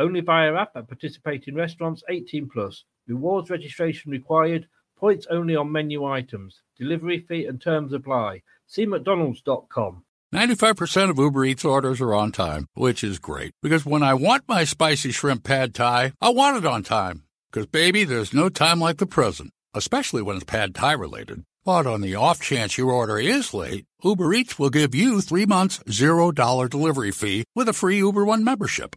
Only via app at participating restaurants 18 plus. Rewards registration required. Points only on menu items. Delivery fee and terms apply. See McDonald's.com. 95% of Uber Eats orders are on time, which is great. Because when I want my spicy shrimp pad thai, I want it on time. Because, baby, there's no time like the present, especially when it's pad thai related. But on the off chance your order is late, Uber Eats will give you three months, $0 delivery fee with a free Uber One membership.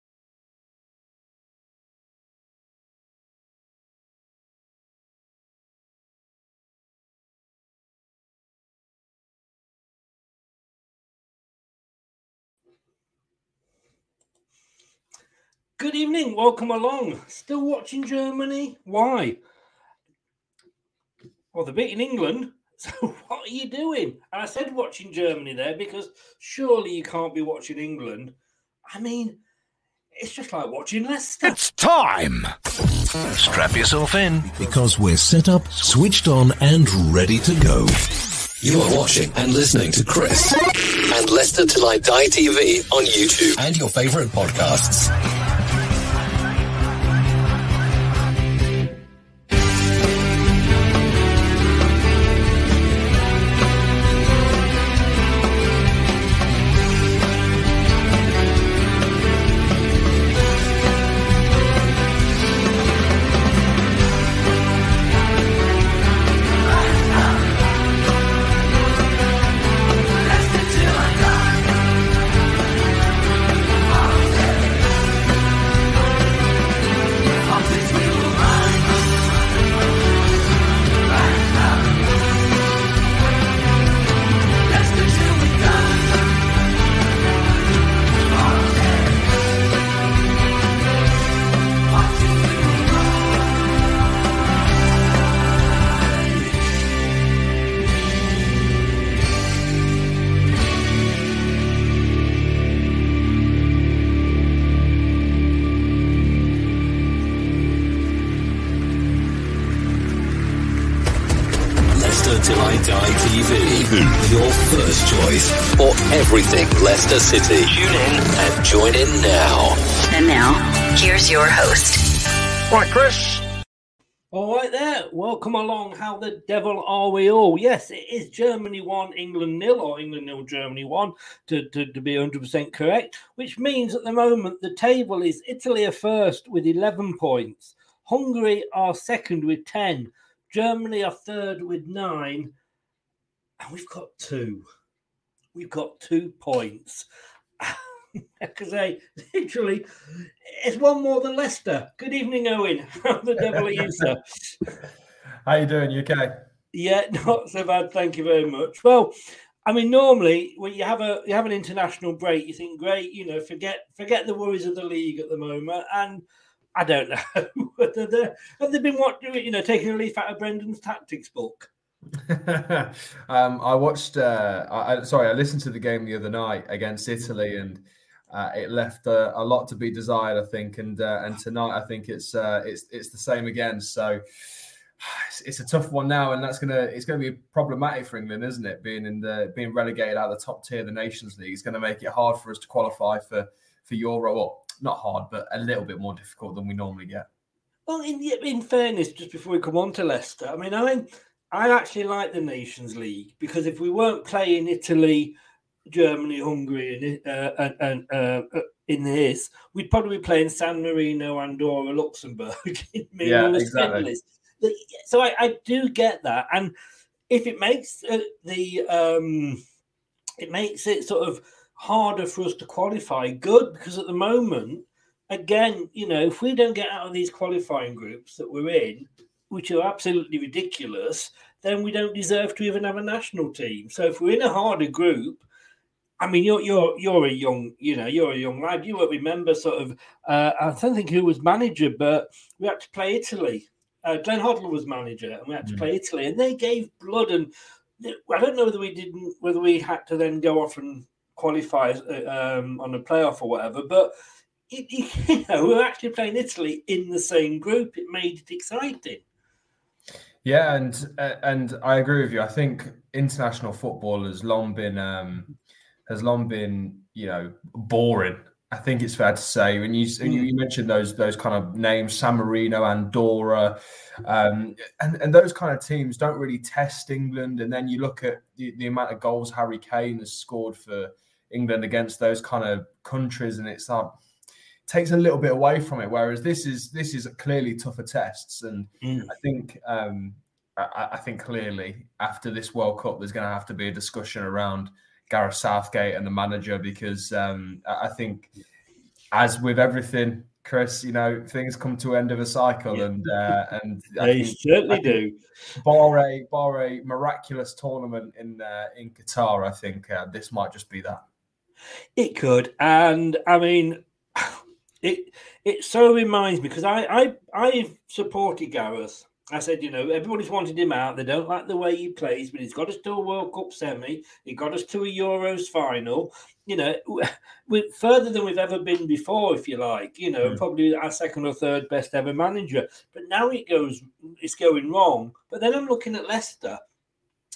Good evening, welcome along. Still watching Germany? Why? Well, they're beating England. So what are you doing? And I said watching Germany there because surely you can't be watching England. I mean, it's just like watching Leicester. It's time! Strap yourself in because we're set up, switched on, and ready to go. You are watching and listening to Chris and Leicester Till I Die TV on YouTube and your favorite podcasts. Everything Leicester City. Tune in and join in now. And now, here's your host. right, Chris. All right, there. Welcome along. How the devil are we all? Yes, it is Germany 1, England nil, or England nil, Germany 1, to, to, to be 100% correct, which means at the moment the table is Italy are first with 11 points, Hungary are second with 10, Germany are third with nine, and we've got two. We've got two points. Because they literally, it's one more than Leicester. Good evening, Owen. How the devil are you, sir? How you doing? You okay? Yeah, not so bad. Thank you very much. Well, I mean, normally when you have a you have an international break, you think, great, you know, forget forget the worries of the league at the moment. And I don't know whether they have they been what you know taking a leaf out of Brendan's tactics book. um, I watched. Uh, I, sorry, I listened to the game the other night against Italy, and uh, it left uh, a lot to be desired. I think, and uh, and tonight I think it's uh, it's it's the same again. So it's, it's, a tough one now, and that's gonna it's gonna be problematic for England, isn't it? Being in the being relegated out of the top tier of the Nations League is going to make it hard for us to qualify for for Euro. Well, not hard, but a little bit more difficult than we normally get. Well, in in fairness, just before we come on to Leicester, I mean, I I actually like the Nations League because if we weren't playing Italy, Germany, Hungary, and uh, and, and uh, in this, we'd probably be playing San Marino, Andorra, Luxembourg. yeah, exactly. So I, I, do get that, and if it makes uh, the um, it makes it sort of harder for us to qualify, good because at the moment, again, you know, if we don't get out of these qualifying groups that we're in, which are absolutely ridiculous, then we don't deserve to even have a national team. So if we're in a harder group I mean, you're you're you're a young, you know, you're a young lad. You won't remember sort of. Uh, I don't think who was manager, but we had to play Italy. Uh, Glenn Hoddle was manager, and we had to mm. play Italy, and they gave blood. And I don't know whether we didn't, whether we had to then go off and qualify um, on a playoff or whatever. But it, you know, we were actually playing Italy in the same group. It made it exciting. Yeah, and uh, and I agree with you. I think international football has long been. Um, has long been, you know, boring. I think it's fair to say when you mm. you mentioned those those kind of names, San Marino, Andorra, um, and and those kind of teams don't really test England. And then you look at the, the amount of goals Harry Kane has scored for England against those kind of countries, and it's like takes a little bit away from it. Whereas this is this is clearly tougher tests, and mm. I think um, I, I think clearly after this World Cup, there's going to have to be a discussion around Gareth Southgate and the manager because um, I think, as with everything, Chris, you know things come to end of a cycle, yeah. and uh, and they think, certainly do. Bar a bar a miraculous tournament in uh, in Qatar, I think uh, this might just be that. It could, and I mean, it it so reminds me because I I I've supported Gareth I said, you know, everybody's wanted him out. They don't like the way he plays, but he's got us to a World Cup semi. He got us to a Euros final. You know, we're further than we've ever been before, if you like. You know, mm. probably our second or third best ever manager. But now it goes, it's going wrong. But then I'm looking at Leicester,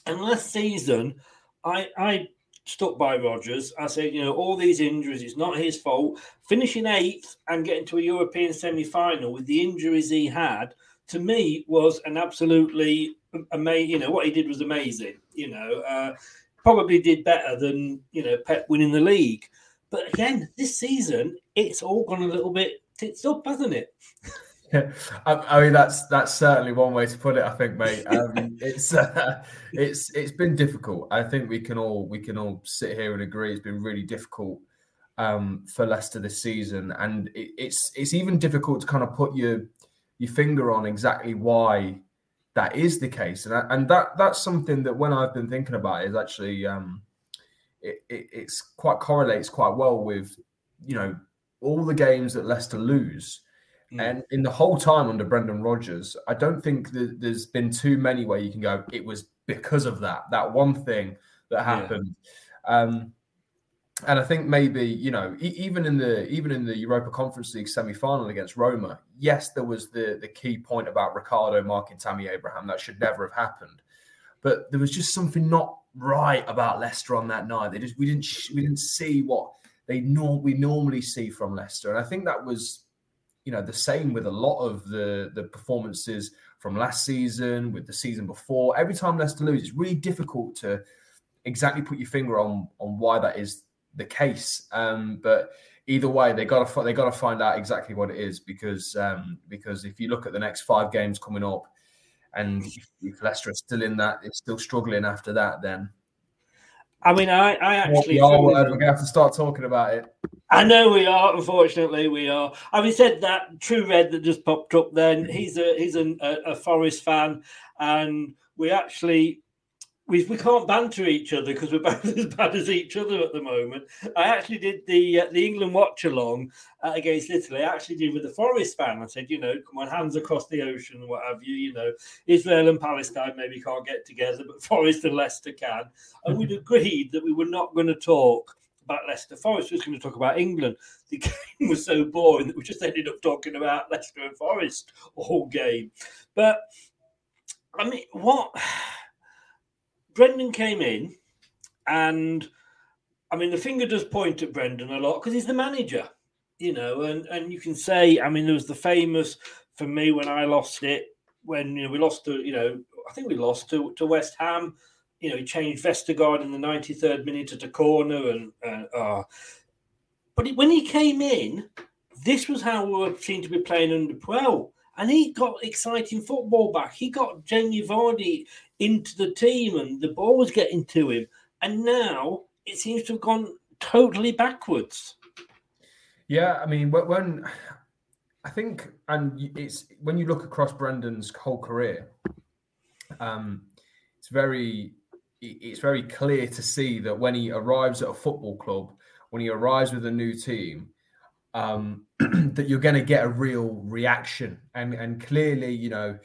and last season, I I stuck by Rodgers. I said, you know, all these injuries, it's not his fault. Finishing eighth and getting to a European semi final with the injuries he had to me was an absolutely amazing. You know what he did was amazing. You know, uh, probably did better than you know Pep winning the league. But again, this season it's all gone a little bit tits up, hasn't it? Yeah, I, I, mean that's that's certainly one way to put it. I think, mate. Um, it's uh, it's it's been difficult. I think we can all we can all sit here and agree it's been really difficult um, for Leicester this season, and it, it's it's even difficult to kind of put your your finger on exactly why that is the case, and and that that's something that when I've been thinking about is actually um, it, it, it's quite correlates quite well with you know all the games that Leicester lose. Mm. And in the whole time under Brendan Rodgers, I don't think that there's been too many where you can go, it was because of that, that one thing that happened. Yeah. Um, and I think maybe you know even in the even in the Europa Conference League semi final against Roma, yes, there was the the key point about Ricardo marking Tammy Abraham that should never have happened, but there was just something not right about Leicester on that night. They just we didn't we didn't see what they nor we normally see from Leicester, and I think that was you know the same with a lot of the the performances from last season with the season before. Every time Leicester lose, it's really difficult to exactly put your finger on on why that is the case. Um, but either way, they got to they got to find out exactly what it is because um, because if you look at the next five games coming up, and if Leicester is still in that, it's still struggling after that, then. I mean, I, I actually. We're going to have to start talking about it. I know we are. Unfortunately, we are. Having said that, True Red that just popped up. Then he's a he's a, a Forest fan, and we actually we, we can't banter each other because we're both as bad as each other at the moment. I actually did the uh, the England watch along uh, against Italy. I actually did with the Forest fan. I said, you know, come on, hands across the ocean what have you. You know, Israel and Palestine maybe can't get together, but Forest and Leicester can. And we'd agreed that we were not going to talk about Leicester. Forest was going to talk about England. The game was so boring that we just ended up talking about Leicester and Forest all game. But I mean, what Brendan came in, and I mean, the finger does point at Brendan a lot because he's the manager, you know, and and you can say, I mean, there was the famous for me when I lost it when you know we lost to, you know, I think we lost to to West Ham. You know, he changed Vestergaard in the 93rd minute at a corner, and uh, uh, but when he came in, this was how we seen to be playing under Puel and he got exciting football back. He got Jamie Vardy into the team, and the ball was getting to him. And now it seems to have gone totally backwards. Yeah, I mean, when I think, and it's when you look across Brendan's whole career, um, it's very, it's very clear to see that when he arrives at a football club, when he arrives with a new team, um, that you're going to get a real reaction. And and clearly, you know,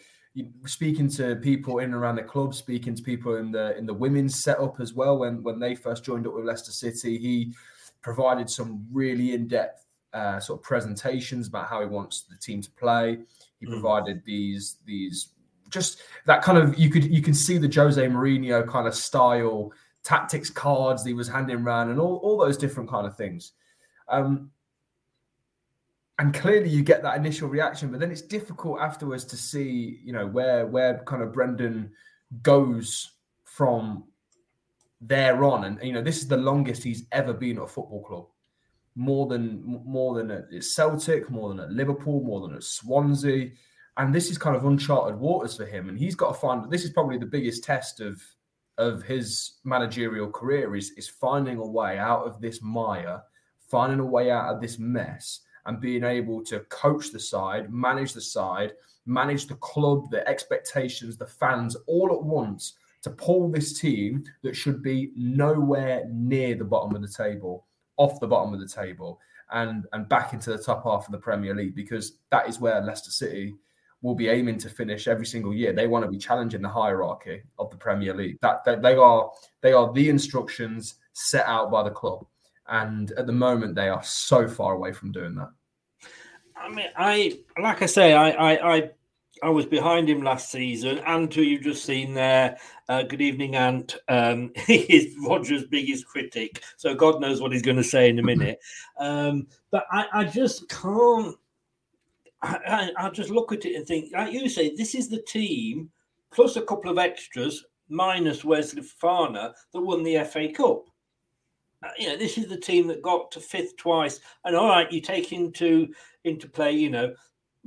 speaking to people in and around the club, speaking to people in the in the women's setup as well. When when they first joined up with Leicester City, he provided some really in depth uh, sort of presentations about how he wants the team to play. He mm. provided these these just that kind of you could you can see the Jose Mourinho kind of style tactics cards he was handing around and all, all those different kind of things. Um, and clearly you get that initial reaction, but then it's difficult afterwards to see, you know, where where kind of Brendan goes from there on. And you know, this is the longest he's ever been at a football club. More than more than at Celtic, more than at Liverpool, more than at Swansea. And this is kind of uncharted waters for him. And he's got to find this is probably the biggest test of of his managerial career is is finding a way out of this mire, finding a way out of this mess and being able to coach the side, manage the side, manage the club, the expectations, the fans all at once to pull this team that should be nowhere near the bottom of the table, off the bottom of the table, and and back into the top half of the Premier League because that is where Leicester City will be aiming to finish every single year. They want to be challenging the hierarchy of the Premier League. That, that they are they are the instructions set out by the club. And at the moment, they are so far away from doing that. I mean, I like I say, I I I, I was behind him last season. Ant, who you've just seen there, uh, good evening, Ant. Um, is Rodgers' biggest critic, so God knows what he's going to say in a minute. Um, but I, I just can't. I, I, I just look at it and think, like you say, this is the team plus a couple of extras minus Wesley Fofana that won the FA Cup. Uh, you know, this is the team that got to fifth twice. And all right, you take into into play, you know,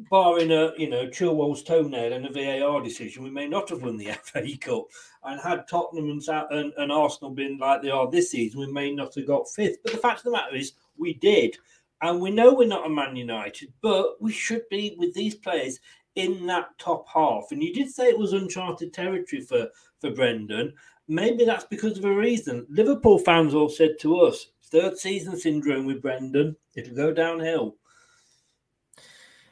barring a you know Chilwell's toenail and a VAR decision, we may not have won the FA Cup. And had Tottenham and, and, and, Arsenal been like they are this season, we may not have got fifth. But the fact of the matter is, we did. And we know we're not a Man United, but we should be with these players in that top half. And you did say it was uncharted territory for for Brendan. Maybe that's because of a reason. Liverpool fans all said to us, third season syndrome with Brendan, it'll go downhill.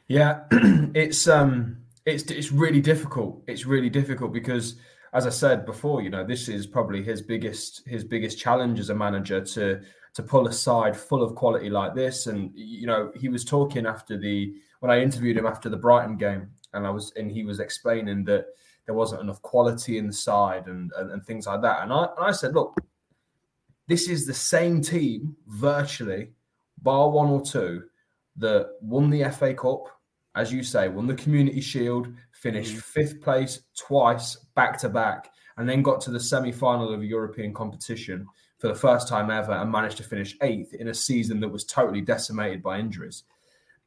Yeah, it's um it's it's really difficult. It's really difficult because as I said before, you know, this is probably his biggest his biggest challenge as a manager to to pull a side full of quality like this. And you know, he was talking after the when I interviewed him after the Brighton game, and I was and he was explaining that there wasn't enough quality in the side and, and, and things like that. And I, and I said, look, this is the same team virtually, bar one or two, that won the FA Cup, as you say, won the Community Shield, finished mm. fifth place twice back to back, and then got to the semi final of a European competition for the first time ever and managed to finish eighth in a season that was totally decimated by injuries.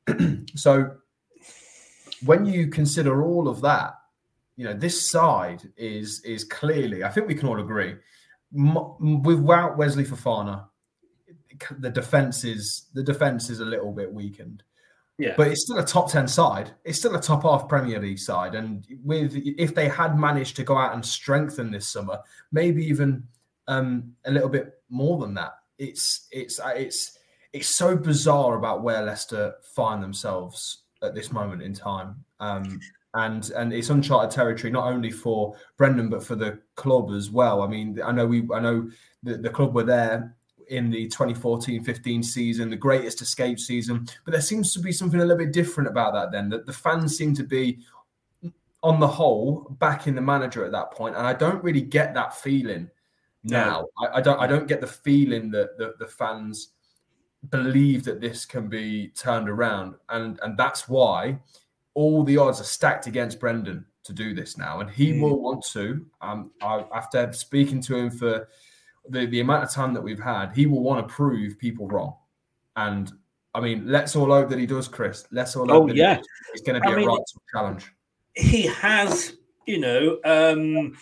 so, when you consider all of that, you know, this side is is clearly, I think we can all agree, without Wesley Fofana, the defense is the defense is a little bit weakened. Yeah. But it's still a top 10 side. It's still a top half Premier League side. And with if they had managed to go out and strengthen this summer, maybe even um, a little bit more than that. It's it's uh, it's it's so bizarre about where Leicester find themselves at this moment in time. Um, and and it's uncharted territory not only for Brendan but for the club as well. I mean, I know we I know the, the club were there in the 2014-15 season, the greatest escape season, but there seems to be something a little bit different about that then. That the fans seem to be on the whole, backing the manager at that point, and I don't really get that feeling now. No. I, I, don't. I don't get the feeling that the, the fans believe that this can be turned around, and and that's why all the odds are stacked against Brendan to do this now, and he mm. will want to. Um, I, after speaking to him for the, the amount of time that we've had, he will want to prove people wrong. And I mean, let's all hope that he does, Chris. Let's all hope oh, yeah. it's going to be I a mean, right challenge. He has, you know, um,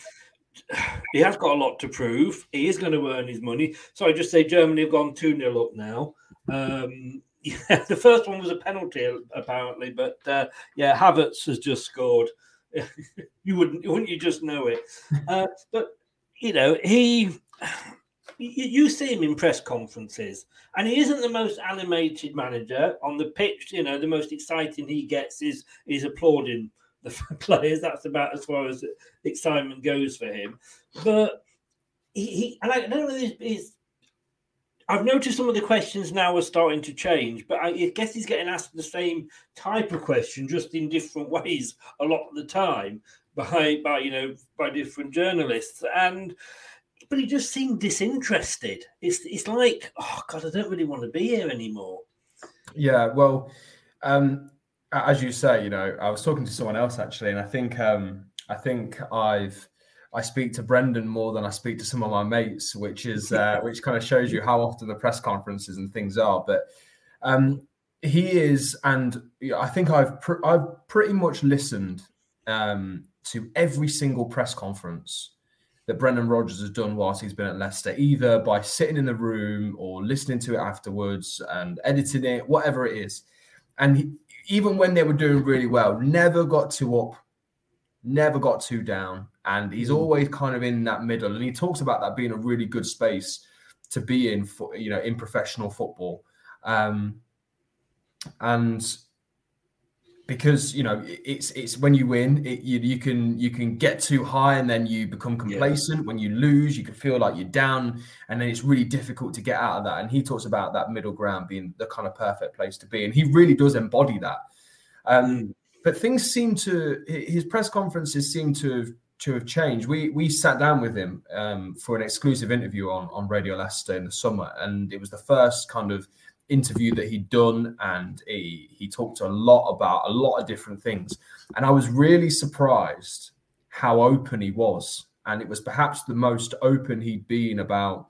he has got a lot to prove. He is going to earn his money. So I just say Germany have gone 2 0 up now. Um, yeah, the first one was a penalty apparently, but uh, yeah, Havertz has just scored. you wouldn't, wouldn't you just know it? Uh, but you know, he you, see him in press conferences, and he isn't the most animated manager on the pitch. You know, the most exciting he gets is is applauding the players. That's about as far as excitement goes for him. But he, he and I don't know he's. I've noticed some of the questions now are starting to change, but I guess he's getting asked the same type of question, just in different ways a lot of the time by by you know by different journalists and but he just seemed disinterested. It's it's like, oh God, I don't really want to be here anymore. Yeah, well, um, as you say, you know, I was talking to someone else actually, and I think um, I think I've I speak to Brendan more than I speak to some of my mates, which is uh, which kind of shows you how often the press conferences and things are. But um, he is, and I think I've pr- I've pretty much listened um, to every single press conference that Brendan Rodgers has done whilst he's been at Leicester, either by sitting in the room or listening to it afterwards and editing it, whatever it is. And he, even when they were doing really well, never got too up, never got too down. And he's mm. always kind of in that middle. And he talks about that being a really good space to be in, for, you know, in professional football. Um, and because you know it's it's when you win it, you, you can you can get too high and then you become complacent yeah. when you lose you can feel like you're down and then it's really difficult to get out of that and he talks about that middle ground being the kind of perfect place to be and he really does embody that um, mm. but things seem to his press conferences seem to have to have changed we we sat down with him um, for an exclusive interview on on radio leicester in the summer and it was the first kind of interview that he'd done and he he talked a lot about a lot of different things. And i was really surprised how open he was. And it was perhaps the most open he'd been about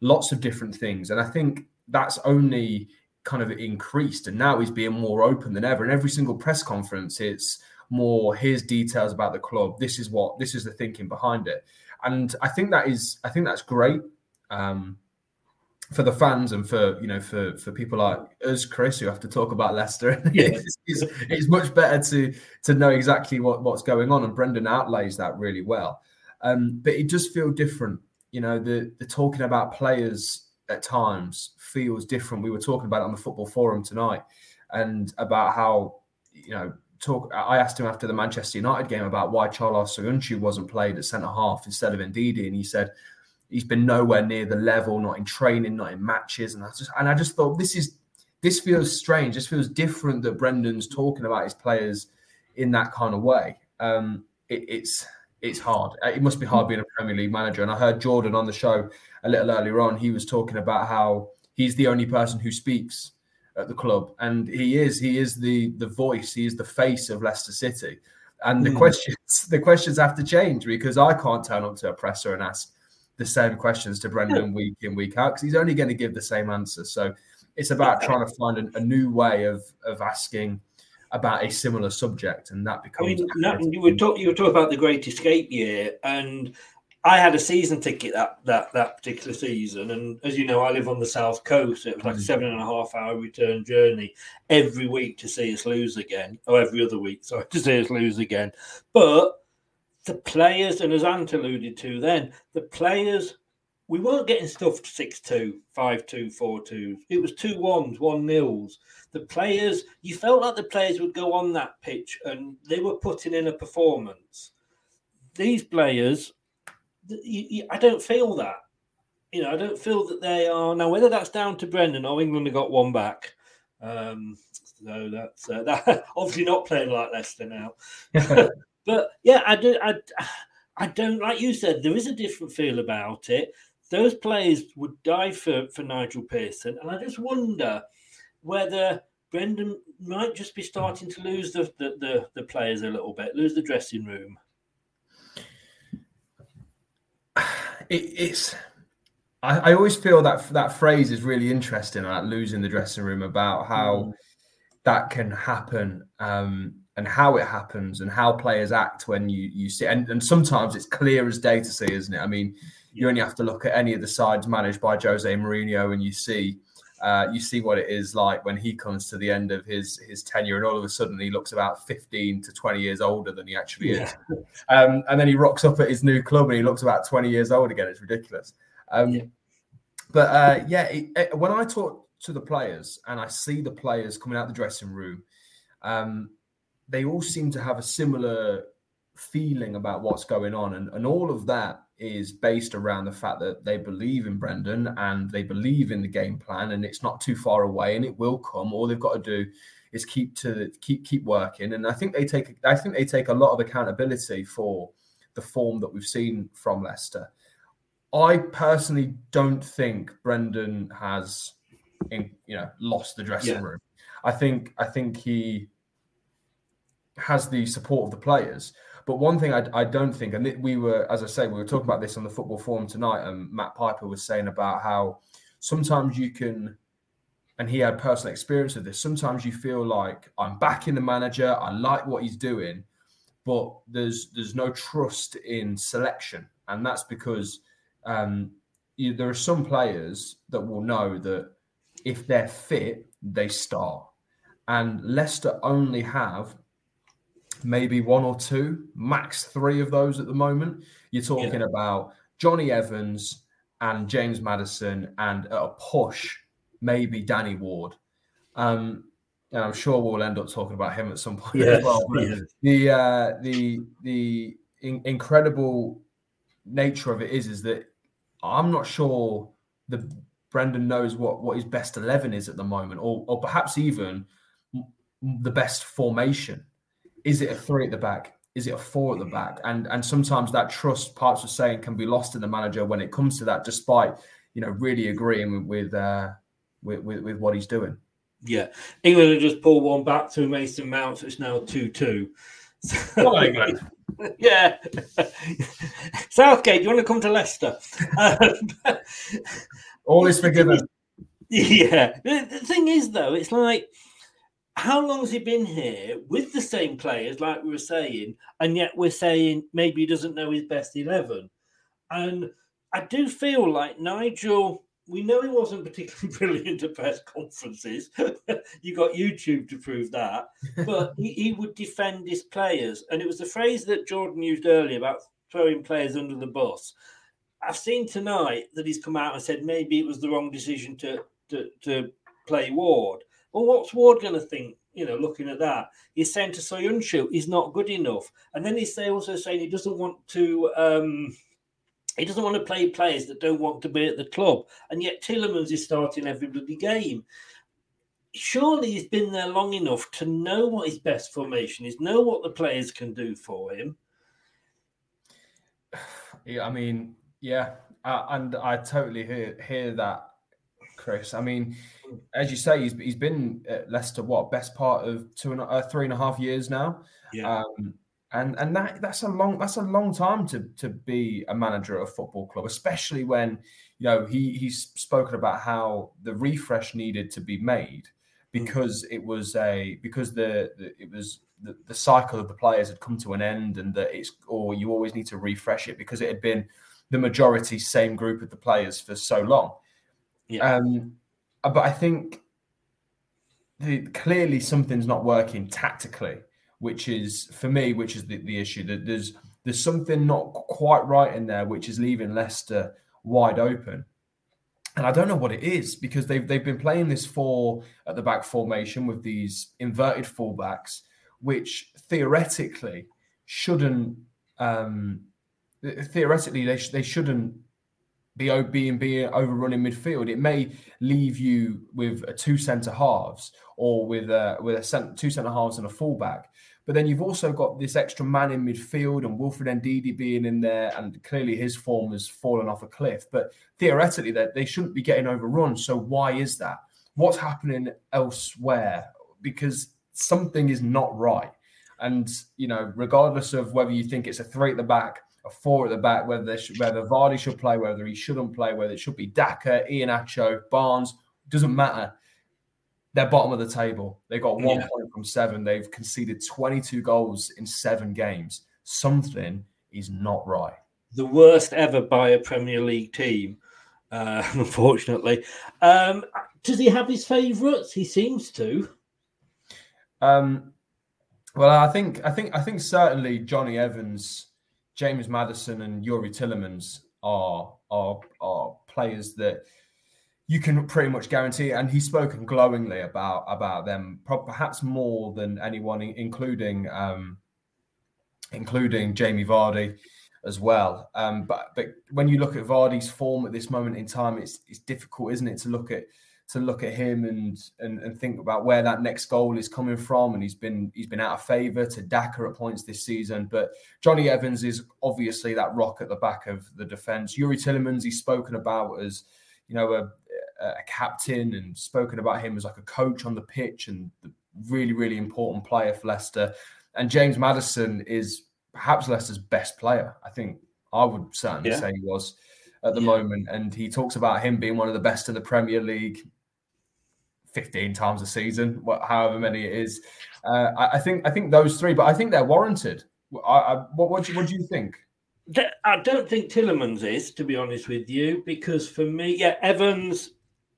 lots of different things. And i think that's only kind of increased and now he's being more open than ever. In every single press conference it's more here's details about the club. This is what this is the thinking behind it. And i think that is i think that's great. Um, for the fans and for you know for for people like us, Chris, who have to talk about Leicester, yeah. it's, it's, it's, much better to to know exactly what what's going on. And Brendan outlays that really well. Um, but it does feel different. You know, the the talking about players at times feels different. We were talking about it on the football forum tonight, and about how you know talk. I asked him after the Manchester United game about why Çağlar Söyüncü wasn't played at centre half instead of Ndidi, and he said he's been nowhere near the level, not in training, not in matches, and I just and I just thought this is this feels strange. This feels different that Brendan's talking about his players in that kind of way. Um, it, it's it's hard. It must be hard being a Premier League manager. And I heard Jordan on the show a little earlier on. He was talking about how he's the only person who speaks at the club, and he is. He is the the voice. He is the face of Leicester City. And the mm. questions the questions have to change because I can't turn up to a presser and ask the same questions to Brendan week in week out because he's only going to give the same answer. So it's about trying to find a, a, new way of of asking about a similar subject, and that becomes. I mean, you were talk, you were talking about the Great Escape year, and I had a season ticket that that that particular season, and as you know, I live on the south coast. It was like a mm. seven and a half hour return journey every week to see us lose again, or every other week, sorry, to see us lose again. But the players, and as Ant alluded to then, the players, we weren't getting stuffed 6 2, 5 2, 4 2. It was two ones, one nils. The players, you felt like the players would go on that pitch and they were putting in a performance. These players, I don't feel that. You know, I don't feel that they are now. Whether that's down to Brendan or England have got one back, um, so that's uh, that, obviously not playing like Leicester now. But yeah, I do. I, I don't like you said. There is a different feel about it. Those players would die for for Nigel Pearson, and I just wonder whether Brendan might just be starting to lose the the, the, the players a little bit, lose the dressing room. It, it's. I, I, always feel that that phrase is really interesting, like losing the dressing room, about how mm. that can happen. Um, and how it happens and how players act when you you see and, and sometimes it's clear as day to see, isn't it? I mean, you only have to look at any of the sides managed by Jose Mourinho and you see uh, you see what it is like when he comes to the end of his his tenure and all of a sudden he looks about 15 to 20 years older than he actually yeah. is. Um, and then he rocks up at his new club and he looks about 20 years old again. It's ridiculous. Um, yeah. But uh, yeah, it, it, when I talk to the players and I see the players coming out the dressing room, um, they all seem to have a similar feeling about what's going on. And, and all of that is based around the fact that they believe in Brendan and they believe in the game plan and it's not too far away and it will come. All they've got to do is keep to keep keep working. And I think they take I think they take a lot of accountability for the form that we've seen from Leicester. I personally don't think Brendan has in, you know lost the dressing yeah. room. I think I think he has the support of the players. But one thing I, I don't think, and we were, as I say, we were talking about this on the football forum tonight, and Matt Piper was saying about how sometimes you can, and he had personal experience of this. Sometimes you feel like I'm backing the manager, I like what he's doing, but there's there's no trust in selection, and that's because um, you, there are some players that will know that if they're fit, they start. And Leicester only have maybe one or two, max three of those at the moment. You're talking yeah. about Jonny Evans and James Maddison, and at a push, maybe Danny Ward. Um, and I'm sure we'll end up talking about him at some point yes, as well. The uh, the the in- incredible nature of it is is that I'm not sure the Brendan knows what what his best eleven is at the moment, or or perhaps even the best formation is it a three at the back? Is it a four at the back? And and sometimes that trust, parts of saying, can be lost in the manager when it comes to that, despite you know really agreeing with uh, with, with, with what he's doing. Yeah, England have just pulled one back through Mason Mount, so it's now two two. England. yeah. Southgate, do you want to come to Leicester? All is forgiven. Yeah. The, the thing is, though, it's like how long has he been here with the same players, like we were saying, and yet we're saying maybe he doesn't know his best 11? And I do feel like Nigel, we know he wasn't particularly brilliant at press conferences. you got YouTube to prove that. But he, he would defend his players. And it was the phrase that Jordan used earlier about throwing players under the bus. I've seen tonight that he's come out and said maybe it was the wrong decision to, to, to play Ward. Well, what's Ward going to think? You know, looking at that, he's saying to Soyuncu he's not good enough, and then he's also saying he doesn't want to. Um, he doesn't want to play players that don't want to be at the club, and yet Tielemans is starting every bloody game. Surely he's been there long enough to know what his best formation is, know what the players can do for him. Yeah, I mean, yeah, uh, and I totally hear hear that Chris. I mean, as you say, he's he's been at Leicester what best part of two and uh, three and a half years now. Yeah. Um, and and that that's a long that's a long time to to be a manager of a football club, especially when you know he he's spoken about how the refresh needed to be made because it was a because the, the it was the, the cycle of the players had come to an end and that it's or you always need to refresh it because it had been the majority same group of the players for so long yeah. Um, but I think the, clearly something's not working tactically, which is for me, which is the, the issue. That there's there's something not quite right in there, which is leaving Leicester wide open. And I don't know what it is because they've they've been playing this four at the back formation with these inverted fullbacks, which theoretically shouldn't um, theoretically they, sh- they shouldn't be being being overrun in midfield. It may leave you with two centre halves or with a with a cent, two centre halves and a fullback. But then you've also got this extra man in midfield and Wilfred Ndidi being in there, and clearly his form has fallen off a cliff. But theoretically, they, they shouldn't be getting overrun. So why is that? What's happening elsewhere? Because something is not right. And you know, regardless of whether you think it's a three at the back, a four at the back, whether they should, whether Vardy should play, whether he shouldn't play, whether it should be Daka, Iheanacho, Barnes, doesn't matter they're bottom of the table. They got one yeah. point from seven. They've conceded 22 goals in seven games. Something is not right. The worst ever by a Premier League team, uh, unfortunately. Um, does he have his favourites? He seems to. Um, well, I think, I think, I think certainly Jonny Evans, James Maddison and Youri Tielemans are are are players that you can pretty much guarantee and he's spoken glowingly about about them perhaps more than anyone including um including Jamie Vardy as well. Um but but when you look at Vardy's form at this moment in time it's it's difficult isn't it to look at to look at him and and, and think about where that next goal is coming from and he's been he's been out of favor to Daka at points this season but Jonny Evans is obviously that rock at the back of the defense Youri Tielemans he's spoken about as you know a a captain and spoken about him as like a coach on the pitch and the really, really important player for Leicester. And James Maddison is perhaps Leicester's best player. I think I would certainly yeah. say he was at the yeah. moment. And he talks about him being one of the best in the Premier League 15 times a season, however many it is. Uh, I, I, think I think those three, but I think they're warranted. I, I, what, what, do you, what do you think? I don't think Tielemans is, to be honest with you, because for me, yeah, Evans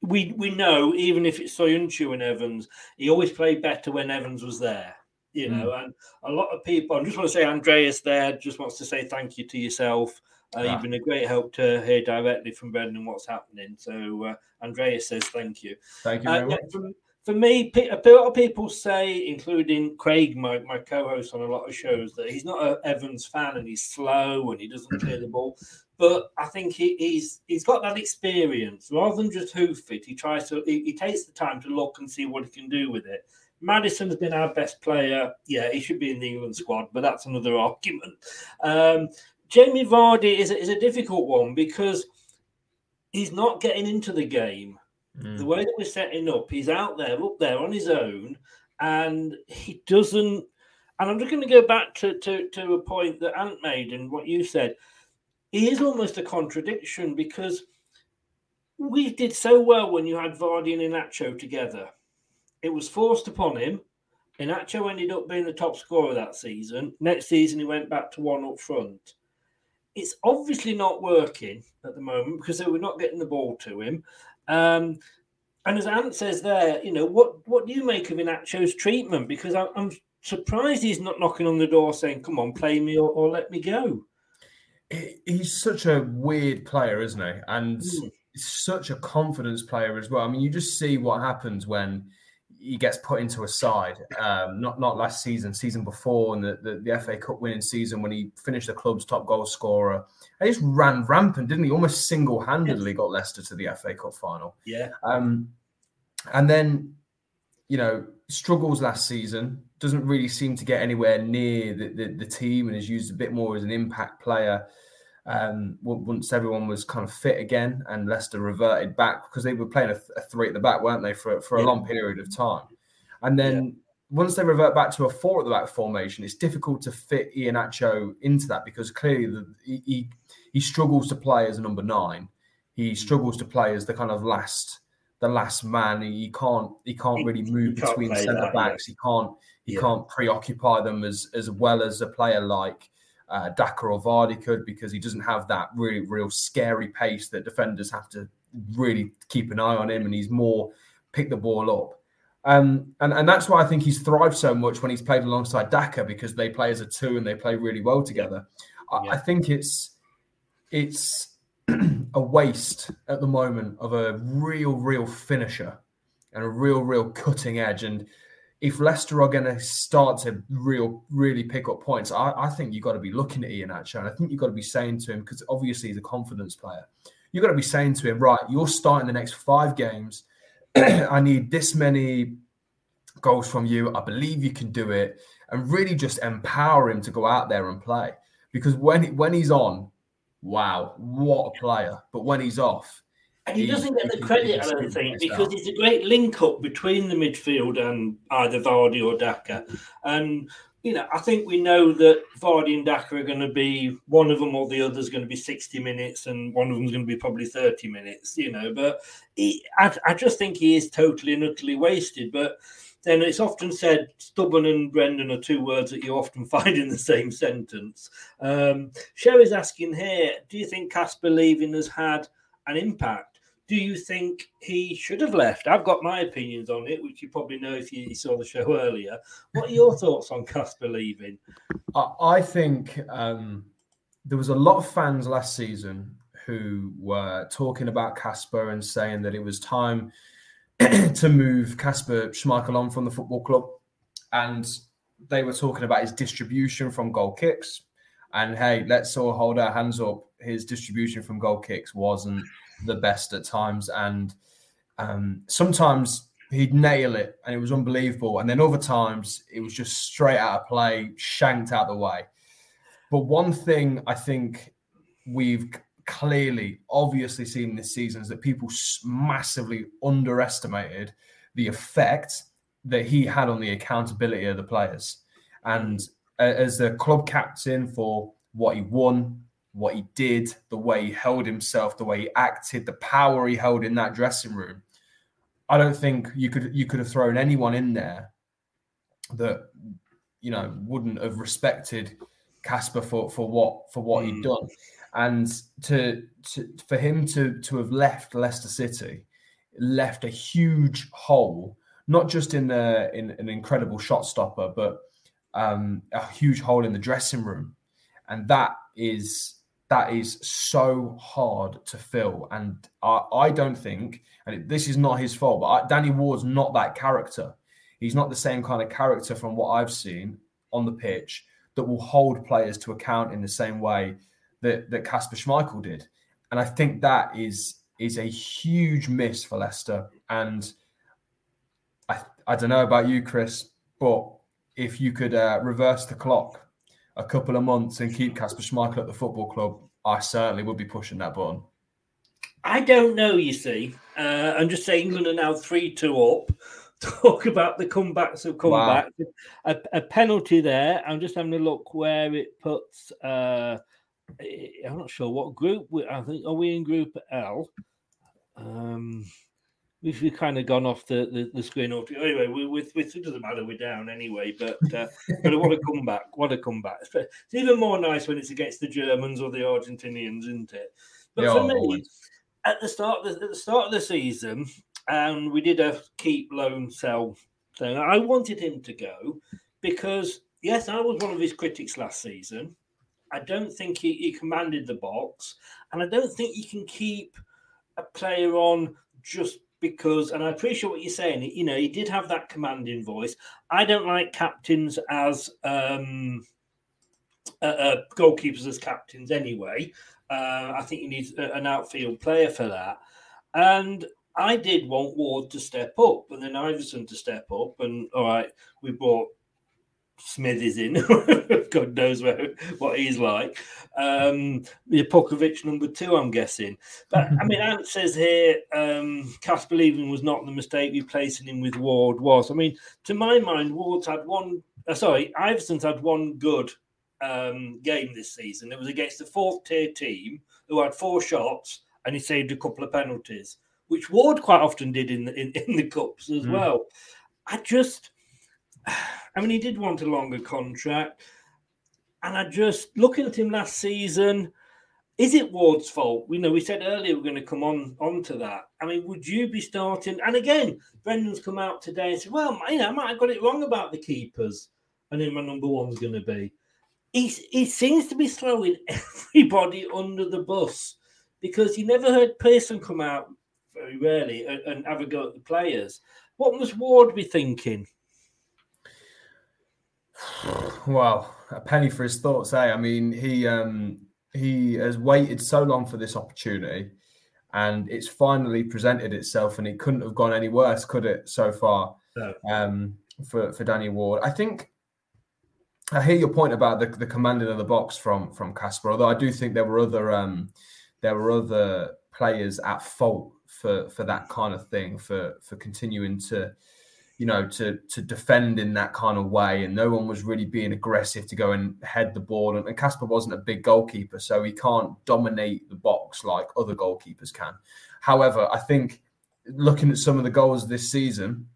we we know even if it's Soyuncu and Evans, he always played better when Evans was there. You know, mm. and a lot of people. I just want to say, Andreas there just wants to say thank you to yourself. Uh, You've been a great help to hear directly from Brendan what's happening. So uh, Andreas says thank you. Thank you uh, very much. From, for me, a lot of people say, including Craig, my, my co-host on a lot of shows, that he's not an Evans fan and he's slow and he doesn't clear the ball. But I think he, he's he's got that experience. Rather than just hoof it, he tries to he, he, takes the time to look and see what he can do with it. Maddison's been our best player. Yeah, he should be in the England squad, but that's another argument. Um, Jamie Vardy is a, is a difficult one because he's not getting into the game. Mm. The way that we're setting up, he's out there, up there on his own, and he doesn't. And I'm just going to go back to, to, to a point that Ant made and what you said he is almost a contradiction because we did so well when you had Vardy and Iheanacho together. It was forced upon him. Iheanacho ended up being the top scorer that season. Next season, he went back to one up front. It's obviously not working at the moment because they were not getting the ball to him. Um, and as Ant says there, you know, what what do you make of Iheanacho's treatment? Because I, am surprised he's not knocking on the door saying, "Come on, play me or, or let me go." he's such a weird player, isn't he? And mm. such a confidence player as well. I mean, you just see what happens when he gets put into a side. Um, not not last season, season before, and the, the, the, FA Cup winning season when he finished the club's top goal scorer. He just ran rampant, didn't he? Almost single handedly yes. got Leicester to the FA Cup final. Yeah. Um, and then, you know, struggles last season. Doesn't really seem to get anywhere near the, the, the team, and is used a bit more as an impact player um, once everyone was kind of fit again and Leicester reverted back because they were playing a, a three at the back, weren't they, for, for a yeah. long period of time. And then yeah. once they revert back to a four at the back formation, it's difficult to fit Ian Iheanacho into that because clearly the, he, he struggles to play as a number nine. He mm. struggles to play as the kind of last the last man. He can't he can't really move between centre backs. He can't he yeah. can't preoccupy them as as well as a player like uh, Daka or Vardy could because he doesn't have that really real scary pace that defenders have to really keep an eye on him, and he's more pick the ball up. Um, and and that's why I think he's thrived so much when he's played alongside Daka because they play as a two and they play really well together. I, I think it's it's a waste at the moment of a real, real finisher and a real, real cutting edge. And if Leicester are going to start to real really pick up points, I, I think you've got to be looking at Ian Iheanacho, and I think you've got to be saying to him because obviously he's a confidence player. You've got to be saying to him, right, you're starting the next five games. I need this many goals from you. I believe you can do it. and really just empower him to go out there and play. Because when when he's on, wow, what a player! But when he's off, and he, he doesn't get the credit, I don't think, because it's a great link up between the midfield and either Vardy or Daka. And you know, I think we know that Vardy and Daka are going to be one of them or the other is going to be 60 minutes and one of them is going to be probably 30 minutes, you know. But he, I, I just think he is totally and utterly wasted. But then it's often said stubborn and Brendan are two words that you often find in the same sentence. Um, Sherry's asking here, do you think Kasper leaving has had an impact? Do you think he should have left? I've got my opinions on it, which you probably know if you saw the show earlier. What are your thoughts on Kasper leaving? I think um, there was a lot of fans last season who were talking about Kasper and saying that it was time to move Kasper Schmeichel on from the football club. And they were talking about his distribution from goal kicks. And hey, let's all hold our hands up. His distribution from goal kicks wasn't the best at times, and um, sometimes he'd nail it and it was unbelievable, and then other times it was just straight out of play, shanked out the way. But one thing I think we've clearly, obviously seen this season is that people massively underestimated the effect that he had on the accountability of the players. And as the club captain for what he won, what he did, the way he held himself, the way he acted, the power he held in that dressing room. I don't think you could you could have thrown anyone in there that you know wouldn't have respected Kasper for for what for what mm. he'd done, and to, to for him to to have left Leicester City, left a huge hole, not just in the in an incredible shot stopper, but um, a huge hole in the dressing room, and that is that is so hard to fill. And I, I don't think, and this is not his fault, but I, Danny Ward's not that character. He's not the same kind of character from what I've seen on the pitch that will hold players to account in the same way that that Kasper Schmeichel did. And I think that is is a huge miss for Leicester. And I I don't know about you, Chris, but if you could uh, reverse the clock a couple of months and keep Kasper Schmeichel at the football club, I certainly would be pushing that button. I don't know, you see. Uh, I'm just saying England are now 3 2 up. Talk about the comebacks of comebacks. Wow. A, a, penalty there. I'm just having a look where it puts. Uh, I'm not sure what group. We, I think are we in Group L? Um, we've, we've kind of gone off the, the, the screen anyway. We, with, with it doesn't matter, we're down anyway. But uh, but what a comeback! What a comeback! It's even more nice when it's against the Germans or the Argentinians, isn't it? But for me, at the start of the, at the start of the season, and we did a keep loan sell thing. I wanted him to go because yes, I was one of his critics last season. I don't think he, he commanded the box, and I don't think you can keep a player on just because, and I appreciate what you're saying. You know, he did have that commanding voice. I don't like captains as um, uh, uh, goalkeepers as captains anyway. Uh, I think you need an outfield player for that. And I did want Ward to step up, and then Iversen to step up. And all right, we brought Smithies in. God knows where, what he's like. Um, Jakupovic number two, I'm guessing. But I mean, Ant says here, um, Kasper leaving was not the mistake replacing him with Ward was. I mean, to my mind, Ward's had one. Uh, sorry, Iversen's had one good um, game this season. It was against the fourth tier team who had four shots and he saved a couple of penalties, which Ward quite often did in the in, in the cups as mm. well. I just I mean, he did want a longer contract. And I just looking at him last season, is it Ward's fault? We know we said earlier we're going to come on onto that. I mean, would you be starting? And again, Brendan's come out today and said, "Well, you know, I might have got it wrong about the keepers, and then my number one's going to be." He he seems to be throwing everybody under the bus because he never heard Pearson come out very rarely and, and have a go at the players. What must Ward be thinking? Well, a penny for his thoughts, eh? I mean, he um, he has waited so long for this opportunity, and it's finally presented itself, and it couldn't have gone any worse, could it? So far, no. um, for for Danny Ward, I think I hear your point about the, the commanding of the box from from Kasper. Although I do think there were other um, there were other players at fault for for that kind of thing for for continuing to you know to to defend in that kind of way. And no one was really being aggressive to go and head the ball. And Kasper wasn't a big goalkeeper so he can't dominate the box like other goalkeepers can. However I think looking at some of the goals this season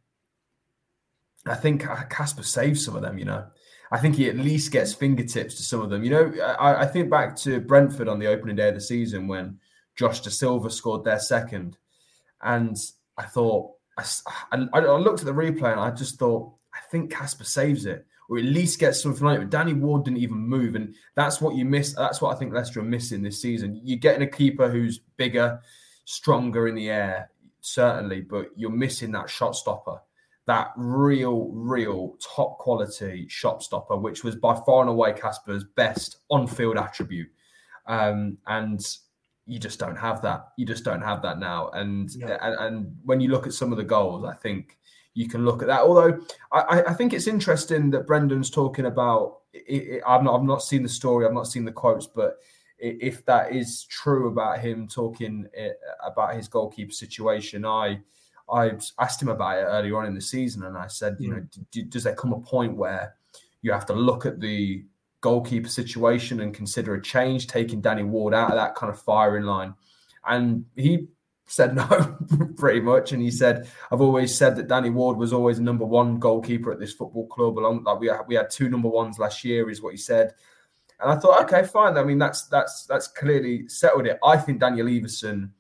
I think Kasper saves some of them you know. I think he at least gets fingertips to some of them. You know, I, I, think back to Brentford on the opening day of the season when Josh Dasilva scored their second, and I thought I, I, I looked at the replay and I just thought I think Kasper saves it or at least gets something like it. But Danny Ward didn't even move, and that's what you miss. That's what I think Leicester are missing this season. You're getting a keeper who's bigger, stronger in the air, certainly, but you're missing that shot stopper that real, real top quality shot stopper, which was by far and away Kasper's best on field attribute. Um, and you just don't have that. You just don't have that now. And, yeah. and, and when you look at some of the goals, I think you can look at that. Although I, I think it's interesting that Brendan's talking about. It, it, I've not I've not seen the story. I've not seen the quotes, but if that is true about him talking eh, about his goalkeeper situation, I I asked him about it earlier on in the season, and I said, you know, mm. does there come a point where you have to look at the goalkeeper situation and consider a change, taking Danny Ward out of that kind of firing line? And he said no, pretty much. And he said, I've always said that Danny Ward was always a number one goalkeeper at this football club. Along like we had, we had two number ones last year, is what he said. And I thought, okay, fine. I mean, that's that's that's clearly settled it. I think Daniel Iversen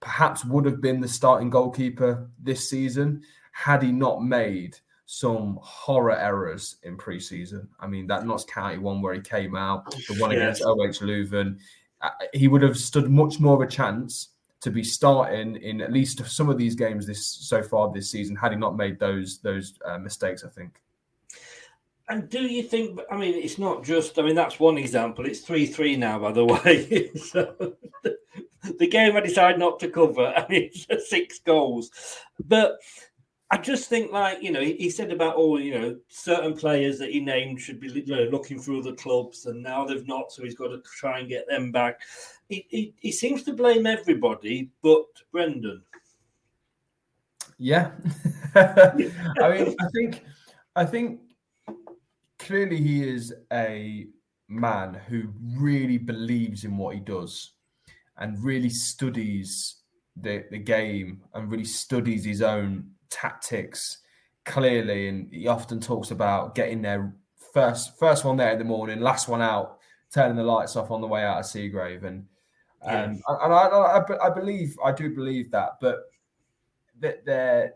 perhaps would have been the starting goalkeeper this season had he not made some horror errors in preseason. I mean, that Notts County one where he came out, the one yes. against OH Leuven, uh, he would have stood much more of a chance to be starting in at least some of these games this so far this season had he not made those those uh, mistakes. I think. And do you think? I mean, it's not just. I mean, that's one example. It's three three now, by the way. so the game I decided not to cover, and it's six goals. But I just think, like you know, he, he, said about all you know, certain players that he named should be you know, looking through the clubs, and now they've not, so he's got to try and get them back. He, he, he seems to blame everybody, but Brendan. Yeah, I mean, I think, I think clearly he is a man who really believes in what he does and really studies the, the game and really studies his own tactics clearly. And he often talks about getting there first first one there in the morning, last one out, turning the lights off on the way out of Seagrave. And um, yes. and I, I, I, believe I do believe that, but that there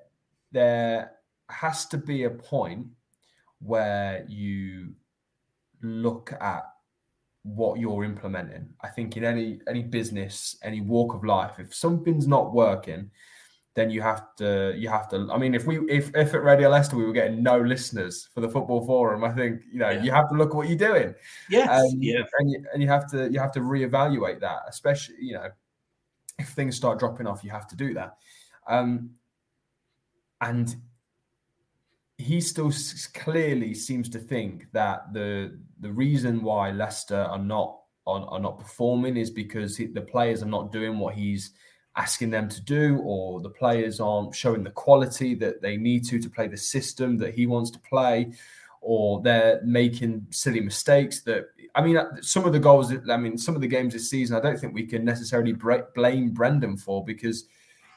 there has to be a point where you look at what you're implementing. I think in any any business, any walk of life, if something's not working, then you have to you have to. I mean, if we if if at Radio Leicester we were getting no listeners for the football forum, I think you know yeah. you have to look at what you're doing. Yes, um, yeah, and you, and you have to you have to reevaluate that, especially you know if things start dropping off, you have to do that. Um, and he still clearly seems to think that the the reason why Leicester are not are, are not performing is because he, the players are not doing what he's asking them to do, or the players aren't showing the quality that they need to to play the system that he wants to play, or they're making silly mistakes. That I mean, uh, some of the goals. I mean, some of the games this season, I don't think we can necessarily blame Brendan for because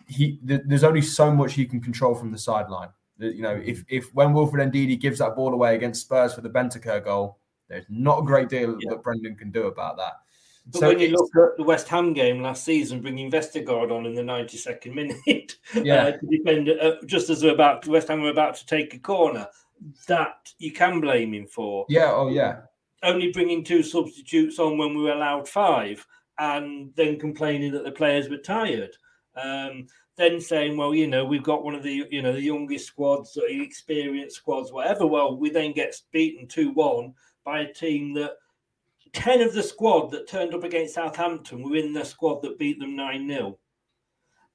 he there's only so much he can control from the sideline. You know, if if when Wilfred Ndidi gives that ball away against Spurs for the Bentancur goal, there's not a great deal yeah. that Brendan can do about that. But so when you look at the West Ham game last season, bringing Vestergaard on in the 92nd minute yeah. uh, to defend, uh, just as about West Ham were about to take a corner, that you can blame him for. Yeah, oh yeah. Only bringing two substitutes on when we were allowed five, and then complaining that the players were tired. Um, then saying, well, you know, we've got one of the, you know, the youngest squads, the experienced squads, whatever. Well, we then get beaten 2 1 by a team that 10 of the squad that turned up against Southampton were in the squad that beat them 9 0.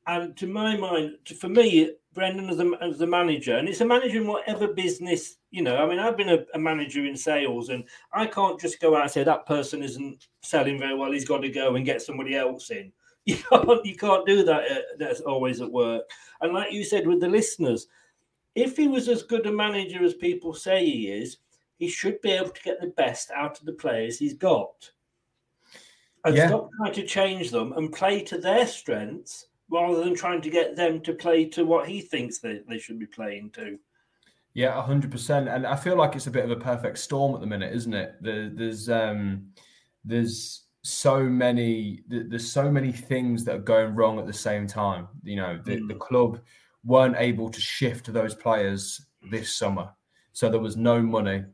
And to my mind, for me, Brendan as a, as the manager, and it's a manager in whatever business, you know. I mean, I've been a, a, manager in sales, and I can't just go out and say that person isn't selling very well. He's got to go and get somebody else in. You can't, you can't do that. At, that's always at work. And like you said with the listeners, if he was as good a manager as people say he is, he should be able to get the best out of the players he's got. And yeah. stop trying to change them and play to their strengths rather than trying to get them to play to what he thinks they, they should be playing to. Yeah, hundred percent. And I feel like it's a bit of a perfect storm at the minute, isn't it? There, there's um, there's so many there's so many things that are going wrong at the same time. You know, the, mm. the club weren't able to shift those players this summer, so there was no money,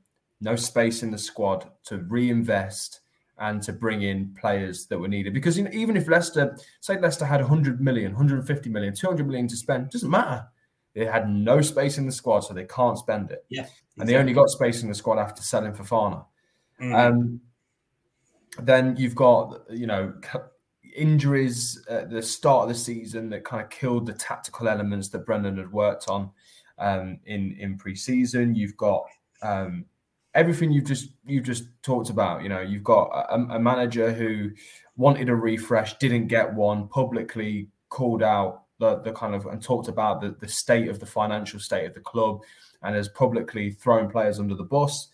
no space in the squad to reinvest and to bring in players that were needed. Because you know, even if Leicester, say Leicester had 100 million, 150 million, 200 million to spend, doesn't matter. They had no space in the squad, so they can't spend it. Yeah, exactly. and they only got space in the squad after selling Fofana. Mm. Um, then you've got you know injuries at the start of the season that kind of killed the tactical elements that Brendan had worked on um, in in pre-season. You've got um, everything you've just you've just talked about. You know, you've got a, a, manager who wanted a refresh, didn't get one, publicly called out the, the kind of and talked about the, the state of the financial state of the club, and has publicly thrown players under the bus.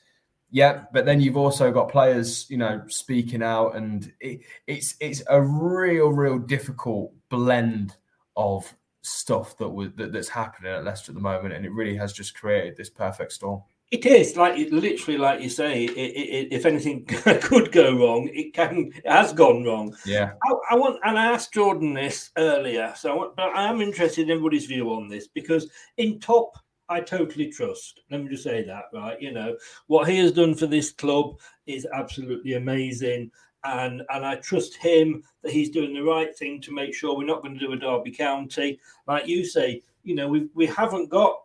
Yeah, but then you've also got players, you know, speaking out, and it, it's it's a real, real difficult blend of stuff that was that, that's happening at Leicester at the moment, and it really has just created this perfect storm. It is like literally, like you say. It, it, if anything could go wrong, it can. It has gone wrong. Yeah. I, I, want, and I asked Jordan this earlier, so I want, but I am interested in everybody's view on this because in top, I totally trust. Let me just say that, right? You know what he has done for this club is absolutely amazing, and and I trust him that he's doing the right thing to make sure we're not going to do a Derby County, like you say. You know, we we haven't got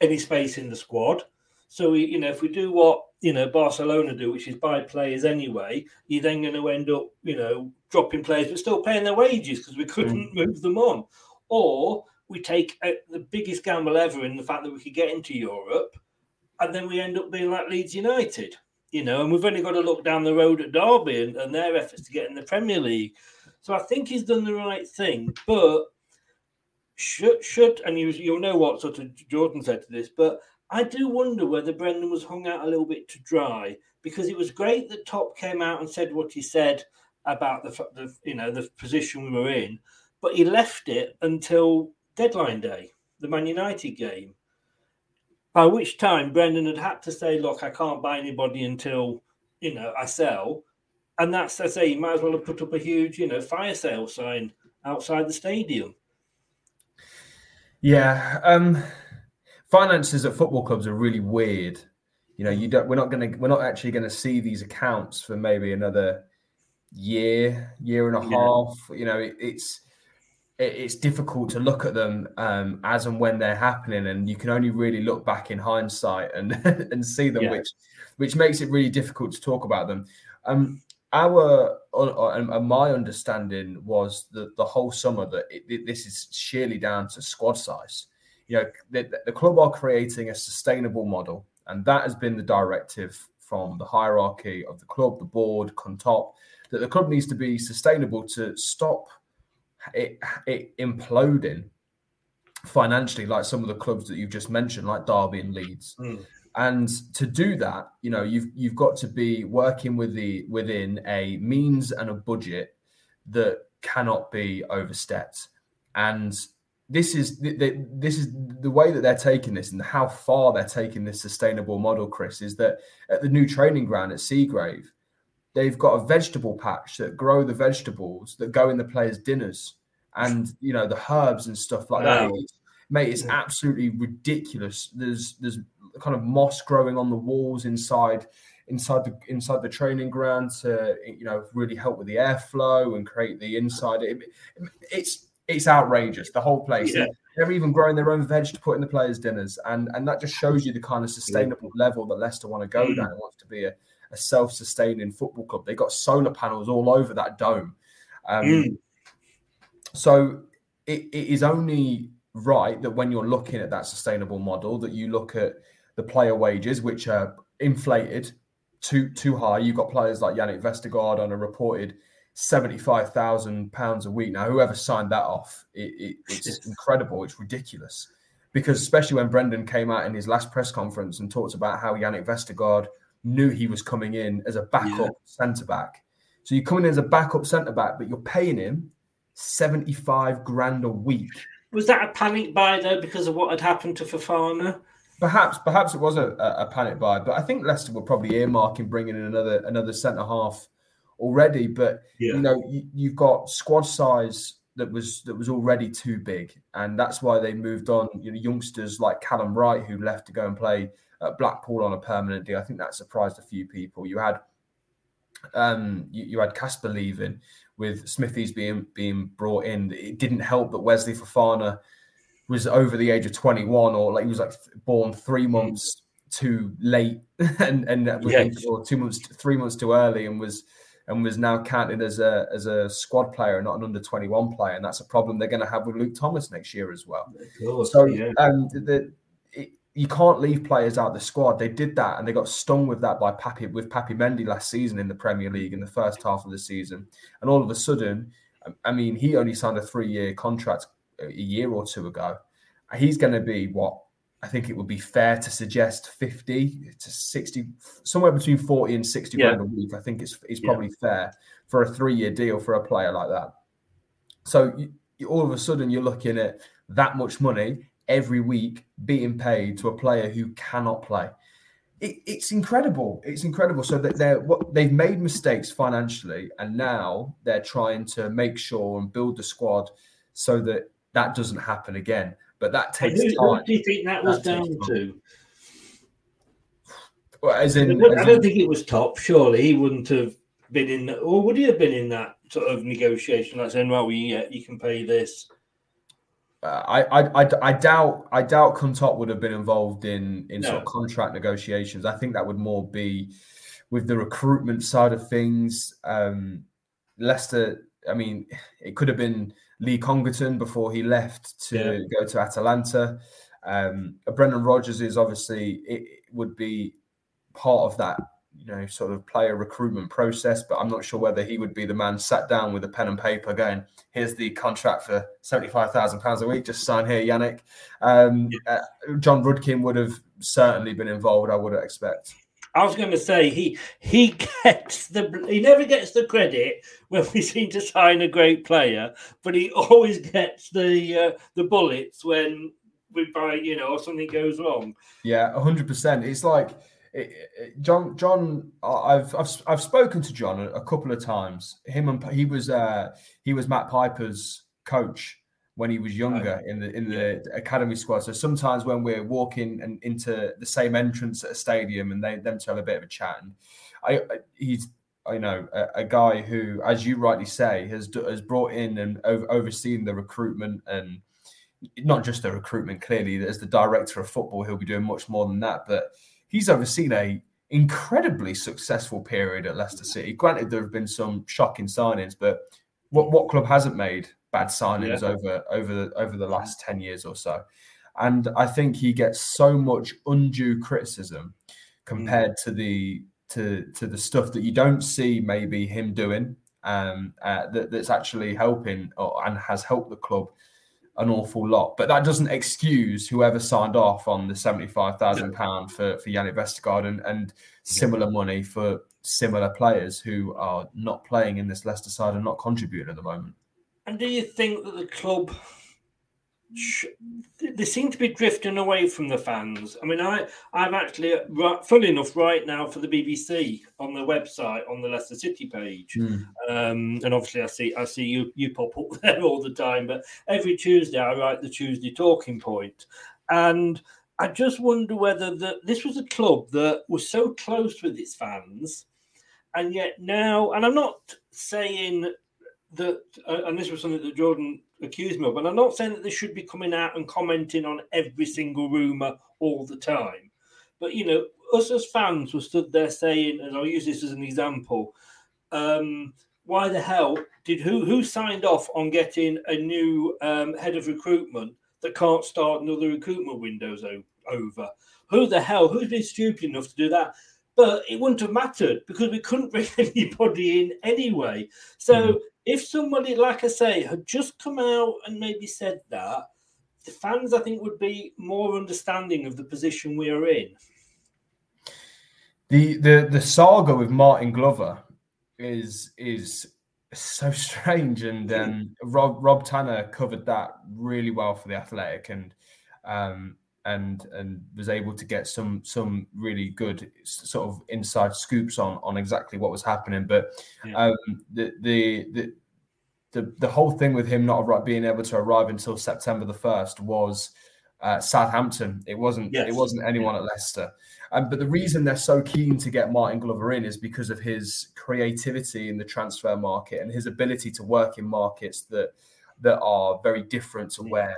any space in the squad so we, you know, if we do what you know Barcelona do, which is buy players anyway, you're then going to end up, you know, dropping players but still paying their wages because we couldn't mm. move them on, or we take a, the biggest gamble ever in the fact that we could get into Europe, and then we end up being like Leeds United, you know, and we've only got to look down the road at Derby and, and their efforts to get in the Premier League. So I think he's done the right thing, but should should and you you'll know what sort of Jordan said to this, but I do wonder whether Brendan was hung out a little bit to dry because it was great that Top came out and said what he said about the, the you know the position we were in, but he left it until deadline day, the Man United game. By which time Brendan had had to say, "Look, I can't buy anybody until you know I sell," and that's I say he might as well have put up a huge you know fire sale sign outside the stadium. Yeah. Um finances at football clubs are really weird. You know, you don't. We're not going to. We're not actually going to see these accounts for maybe another year, year and a yeah. half. You know, it, it's it, it's difficult to look at them um, as and when they're happening, and you can only really look back in hindsight and and see them, yeah. which which makes it really difficult to talk about them. Um, our and uh, my understanding was that the whole summer that it, it, this is sheerly down to squad size you know, the, the club are creating a sustainable model, and that has been the directive from the hierarchy of the club, the board, Khun Top, that the club needs to be sustainable to stop it, it imploding financially, like some of the clubs that you've just mentioned, like Derby and Leeds. Mm. And to do that, you know, you've you've got to be working with the within a means and a budget that cannot be overstepped. And this is the, this is the way that they're taking this and how far they're taking this sustainable model chris is that at the new training ground at seagrave they've got a vegetable patch that grow the vegetables that go in the players dinners and you know the herbs and stuff like wow. that mate it's absolutely ridiculous. There's there's kind of moss growing on the walls inside inside the inside the training ground to you know really help with the airflow and create the inside. It, it's it's outrageous. The whole place. Yeah. They're even growing their own veg to put in the players' dinners, and and that just shows you the kind of sustainable yeah. level that Leicester want to go mm. down. It wants to be a, a self-sustaining football club. They got solar panels all over that dome. Um, mm. So it, it is only right that when you're looking at that sustainable model, that you look at the player wages, which are inflated too too high. You've got players like Yannick Vestergaard on a reported seventy-five thousand pounds a week. Now, whoever signed that off, it, it, it's incredible. It's ridiculous because especially when Brendan came out in his last press conference and talked about how Yannick Vestergaard knew he was coming in as a backup yeah. centre back. So you're coming in as a backup centre back, but you're paying him seventy-five grand a week. Was that a panic buy though because of what had happened to Fofana? Perhaps, perhaps it was a, a, panic buy, but I think Leicester were probably earmarking bringing in another another centre half already. But yeah. you know, you, you've got squad size that was that was already too big, and that's why they moved on. You know, youngsters like Callum Wright who left to go and play at Blackpool on a permanent deal. I think that surprised a few people. You had um, you, you had Kasper leaving with Smithies being being brought in. It didn't help that Wesley Fofana was over the age of 21 or like he was like born three months too late and and yes. two months three months too early and was and was now counted as a as a squad player not an under 21 player and that's a problem they're going to have with Luke Thomas next year as well course, so yeah. um the it, you can't leave players out the squad. They did that and they got stung with that by Papi with Papi Mendy last season in the Premier League in the first half of the season. And all of a sudden, I mean, he only signed a three-year contract a year or two ago. He's going to be what I think it would be fair to suggest 50 to 60, somewhere between 40 and 60 yeah. grand a week. I think it's, it's probably yeah. fair for a three year deal for a player like that. So you, you, all of a sudden, you're looking at that much money every week being paid to a player who cannot play. It, it's incredible. It's incredible. So that they're what they've made mistakes financially, and now they're trying to make sure and build the squad so that that doesn't happen again. But that takes who, time. do you think that was that down to? Well, as in, I don't, think it was top. Surely he wouldn't have been in, or would he have been in that sort of negotiation, like saying, "Well, we yeah, you can pay this." Uh, I, I, I, doubt I doubt Khun Top would have been involved in in no. sort of contract negotiations. I think that would more be with the recruitment side of things. Um, Leicester, I mean, it could have been Lee Congerton before he left to yeah. go to Atalanta. Um, Brendan Rodgers is obviously it would be part of that you know sort of player recruitment process but i'm not sure whether he would be the man sat down with a pen and paper going here's the contract for 75000 pounds a week just sign here yannick um, uh, jon rudkin would have certainly been involved i would expect I was going to say he he gets the he never gets the credit when we seem to sign a great player, but he always gets the uh, the bullets when we buy you know or something goes wrong. Yeah, hundred percent. It's like John, John, I've I've I've spoken to John a, a couple of times. Him and he was uh, he was Matt Piper's coach when he was oh, younger in the in the academy squad. So sometimes when we're walking and into the same entrance at a stadium, and they them to have a bit of a chat, and I, I he's you know a, a, guy who, as you rightly say, has has brought in and over, overseen the recruitment and not just the recruitment. Clearly, as the director of football, he'll be doing much more than that, but he's overseen a incredibly successful period at Leicester City. Granted, there have been some shocking signings, but what what club hasn't made bad signings yeah. over over over the last ten years or so? And I think he gets so much undue criticism compared mm. to the to to the stuff that you don't see maybe him doing um, uh, that, that's actually helping or, and has helped the club an awful lot. But that doesn't excuse whoever signed off on the seventy-five thousand pound for for Yannick Vestergaard and, and similar money for similar players who are not playing in this Leicester side and not contributing at the moment. And do you think that the club they seem to be drifting away from the fans. I mean, I I'm actually full enough right now for the BBC on the website on the Leicester City page, mm. um, and obviously I see I see you you pop up there all the time. But every Tuesday I write the Tuesday talking point, and I just wonder whether that this was a club that was so close with its fans, and yet now, and I'm not saying that, uh, and this was something that Jordan accused me of. And I'm not saying that they should be coming out and commenting on every single rumor all the time. But you know, us as fans were stood there saying, and I'll use this as an example, um, why the hell did who who signed off on getting a new um, head of recruitment that can't start another recruitment windows o- over. Who the hell? Who's been stupid enough to do that? But it wouldn't have mattered because we couldn't bring anybody in anyway. So mm-hmm. If somebody, like I say, had just come out and maybe said that, the fans, I think, would be more understanding of the position we are in. The the the saga with Martyn Glover is is so strange, and um, Rob Rob Tanner covered that really well for the Athletic, and um, and and was able to get some some really good sort of inside scoops on on exactly what was happening. But yeah. um, the, the the the the whole thing with him not being able to arrive until September the first was uh, Southampton. It wasn't yes. it wasn't anyone yeah. at Leicester. Um, but the reason they're so keen to get Martyn Glover in is because of his creativity in the transfer market and his ability to work in markets that that are very different to where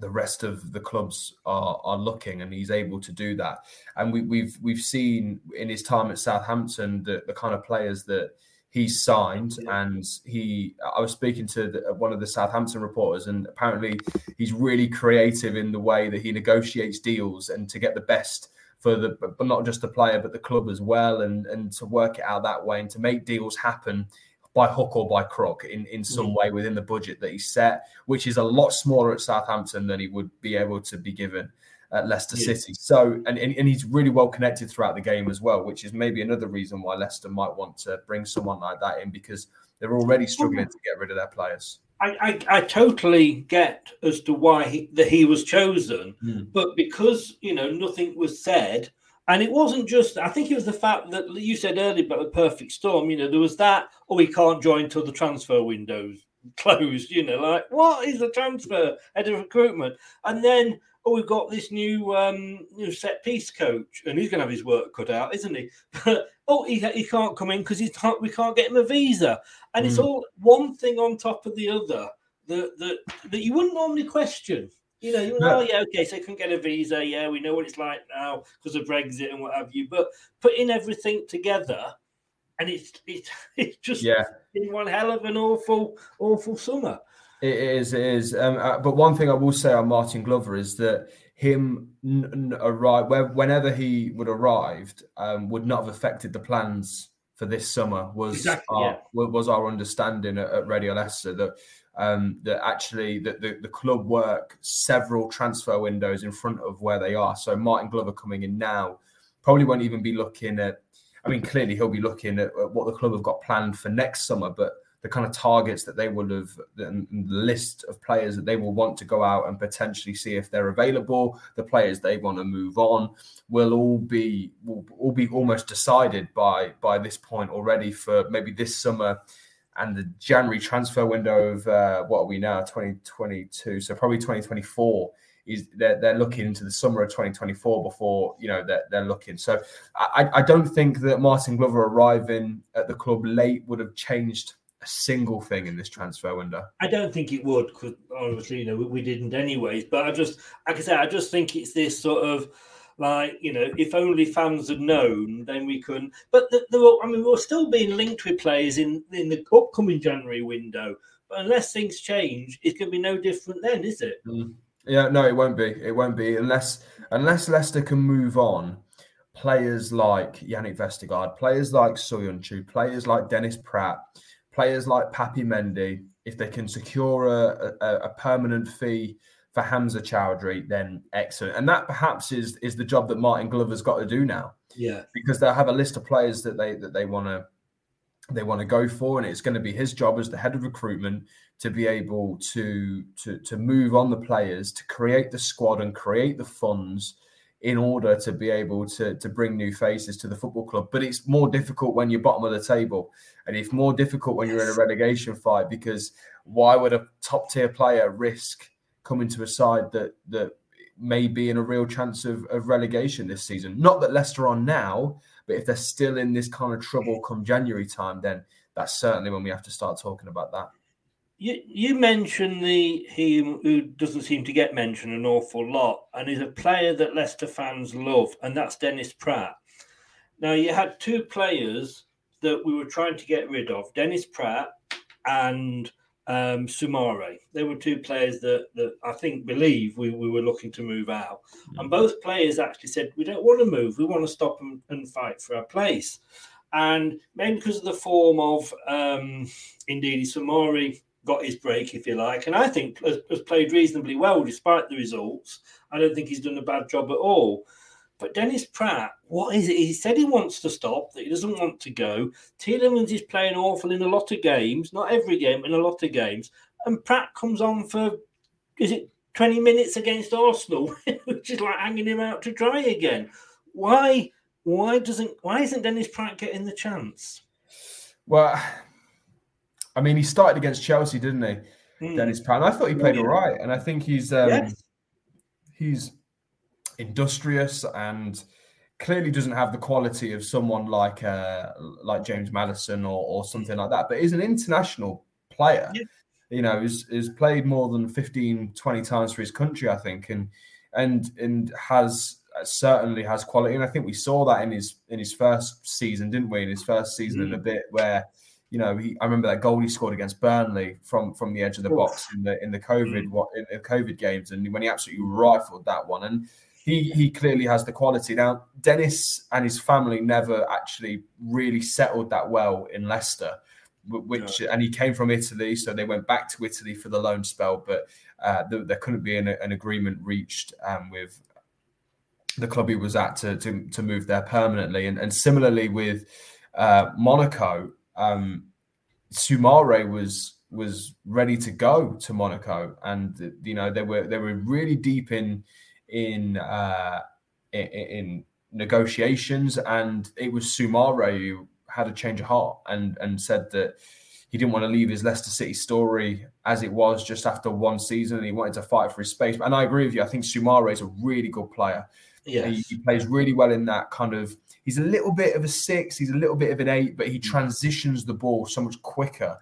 the rest of the clubs are are looking, and he's able to do that. And we, we've we've seen in his time at Southampton the, the kind of players that he's signed and he i was speaking to the, one of the southampton reporters and apparently he's really creative in the way that he negotiates deals and to get the best for the but not just the player but the club as well and and to work it out that way and to make deals happen by hook or by crook in, in some mm. way within the budget that he set, which is a lot smaller at Southampton than he would be able to be given at Leicester yeah. City. So, and, and, and he's really well connected throughout the game as well, which is maybe another reason why Leicester might want to bring someone like that in because they're already struggling to get rid of their players. I, I, I, totally get as to why he, that he was chosen, mm. but because you know nothing was said, and it wasn't just I think it was the fact that you said earlier about the perfect storm. You know, there was that, oh, we can't join till the transfer windows closed. You know, like what is the transfer head of recruitment, and then oh, we've got this new um, new set piece coach, and he's going to have his work cut out, isn't he? But oh, he, he can't come in because can't. We can't get him a visa, and mm. it's hmm. all one thing on top of the other that that that you wouldn't normally question. You know, you know, oh yeah, okay, so he can get a visa. Yeah, we know what it's like now because of Brexit and what have you. But putting everything together, and it's it's it's just yeah, in one hell of an awful awful summer. It is, it is. Um, uh, but one thing I will say on Martyn Glover is that him n- n- arrive whenever he would arrived um, would not have affected the plans for this summer. Was exactly, our, yeah. was our understanding at, at Radio Leicester that um, that actually that the, the club work several transfer windows in front of where they are. So Martyn Glover coming in now probably won't even be looking at. I mean, clearly he'll be looking at, at what the club have got planned for next summer, but the kind of targets that they would have, the, the list of players that they will want to go out and potentially see if they're available, the players they want to move on, will all be will all be almost decided by by this point already for maybe this summer and the January transfer window of uh, what are we now 2022 so probably 2024 is they're, they're looking into the summer of 2024 before you know they're, they're looking so I, I don't think that Martyn Glover arriving at the club late would have changed a single thing in this transfer window. I don't think it would, because obviously, you know, we, we, didn't anyways. But I just, like I said, I just think it's this sort of like, you know, if only fans had known, then we couldn't. But the, the, I mean, we're still being linked with players in in the upcoming January window. But unless things change, it's going to be no different then, is it? Mm. Yeah, no, it won't be. It won't be unless unless Leicester can move on. Players like Yannick Vestergaard, players like Soyuncu, players like Dennis Praet, players like Papi Mendy, if they can secure a, a, a, permanent fee for Hamza Choudhury, then excellent. And that perhaps is is the job that Martyn Glover's got to do now. Yeah, because they'll have a list of players that they that they want to they want to go for, and it's going to be his job as the head of recruitment to be able to to to move on the players, to create the squad and create the funds in order to be able to, to bring new faces to the football club. But it's more difficult when you're bottom of the table. And it's more difficult when you're in a relegation fight because why would a top tier player risk coming to a side that that may be in a real chance of, of relegation this season? Not that Leicester are now, but if they're still in this kind of trouble come January time, then that's certainly when we have to start talking about that. You, you mentioned the he who doesn't seem to get mentioned an awful lot, and is a player that Leicester fans love, and that's Dennis Praet. Now you had two players that we were trying to get rid of, Dennis Praet and um, Soumaré. They were two players that, that I think believe we, we were looking to move out. Mm. And both players actually said, We don't want to move, we want to stop and, and fight for our place. And maybe because of the form of um, Ndidi Soumaré got his break, if you like, and I think has, has played reasonably well despite the results. I don't think he's done a bad job at all. But Dennis Praet, what is it? He said he wants to stop, that he doesn't want to go. Tielemans is playing awful in a lot of games, not every game, in a lot of games. And Praet comes on for, is it 20 minutes against Arsenal, which is like hanging him out to dry again. Why? Why doesn't? Why isn't Dennis Praet getting the chance? Well, I mean, he started against Chelsea, didn't he, mm. Dennis Praet. And I thought he played all right, and I think he's um, yes. he's industrious and clearly doesn't have the quality of someone like uh, like James Maddison or, or something like that, but is an international player. Yeah. You know, has, has played more than 15, 20 times for his country, I think, and and and has certainly has quality. And I think we saw that in his in his first season, didn't we? In his first season, mm. in a bit where you know, he, I remember that goal he scored against Burnley from from the edge of the box in the in the COVID mm. what in the COVID games, and when he absolutely rifled that one. And he he clearly has the quality. Now, Dennis and his family never actually really settled that well in Leicester, which yeah. and he came from Italy, so they went back to Italy for the loan spell, but uh, there, there, couldn't be an, an agreement reached um, with the club he was at to to, to move there permanently, and, and similarly with uh, Monaco, um, Soumaré was was ready to go to Monaco, and you know they were they were really deep in in uh, in, in negotiations, and it was Soumaré who had a change of heart and and said that he didn't want to leave his Leicester City story as it was just after one season, and he wanted to fight for his space. And I agree with you. I think Soumaré is a really good player. Yeah, he, he, plays really well in that kind of. He's a little bit of a six. He's a little bit of an eight, but he mm. transitions the ball so much quicker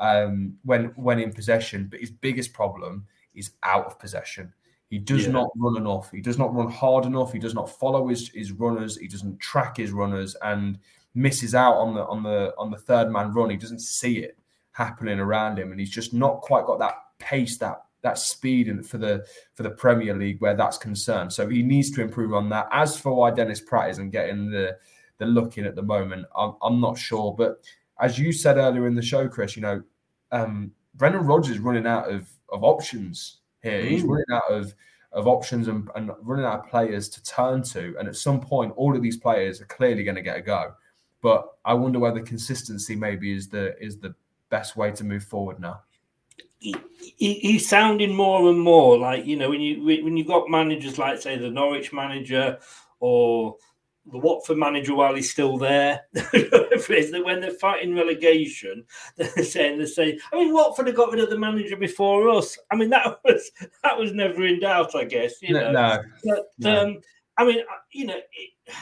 um, when when in possession. But his biggest problem is out of possession. He does yeah. not run enough. He does not run hard enough. He does not follow his, his runners. He doesn't track his runners and misses out on the on the on the third man run. He doesn't see it happening around him, and he's just not quite got that pace, that that speed and for the for the Premier League where that's concerned. So he needs to improve on that. As for why Dennis Praet isn't getting the the look in at the moment, I'm, I'm not sure. But as you said earlier in the show, Chris, you know, um, Brendan Rodgers is running out of of options here. Mm. He's running out of of options and, and, running out of players to turn to. And at some point, all of these players are clearly going to get a go. But I wonder whether consistency maybe is the is the best way to move forward now. He, he, he's sounding more and more like you know when you when you've got managers like say the Norwich manager or the Watford manager while he's still there. is that when they're fighting relegation, they're saying they say, I mean, Watford have got rid of the manager before us. I mean, that was that was never in doubt, I guess. You know, no, but no. Um, I mean, uh, you know, it,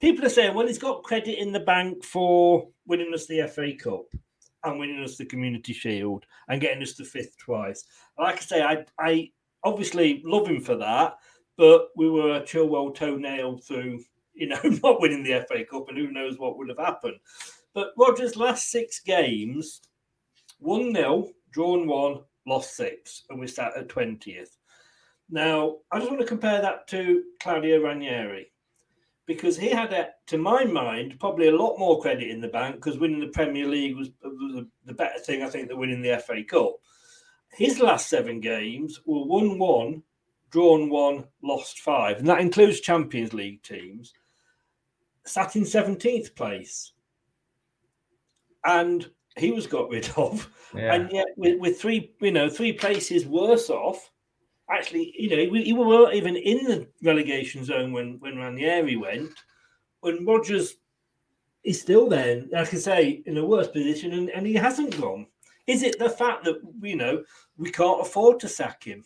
people are saying, well, he's got credit in the bank for winning us the FA Cup and winning us the Community Shield and getting us to fifth twice. Like I say, I I obviously love him for that, but we were a Chilwell toenail through you know, not winning the FA Cup, and who knows what would have happened. But Rodgers' last six games 1 0, drawn one, lost six, and we sat at 20th. Now, I just want to compare that to Claudio Ranieri because he had, a, to my mind, probably a lot more credit in the bank because winning the Premier League was, was the better thing, I think, than winning the FA Cup. His last seven games were 1 1, drawn one, lost five, and that includes Champions League teams sat in 17th place. And he was got rid of. Yeah. And yet, with, with, three, you know, three places worse off, actually, you know, we, we weren't even in the relegation zone when, when Ranieri went. When Rodgers is still there, like I can say, in a worse position, and, and he hasn't gone. Is it the fact that, you know, we can't afford to sack him?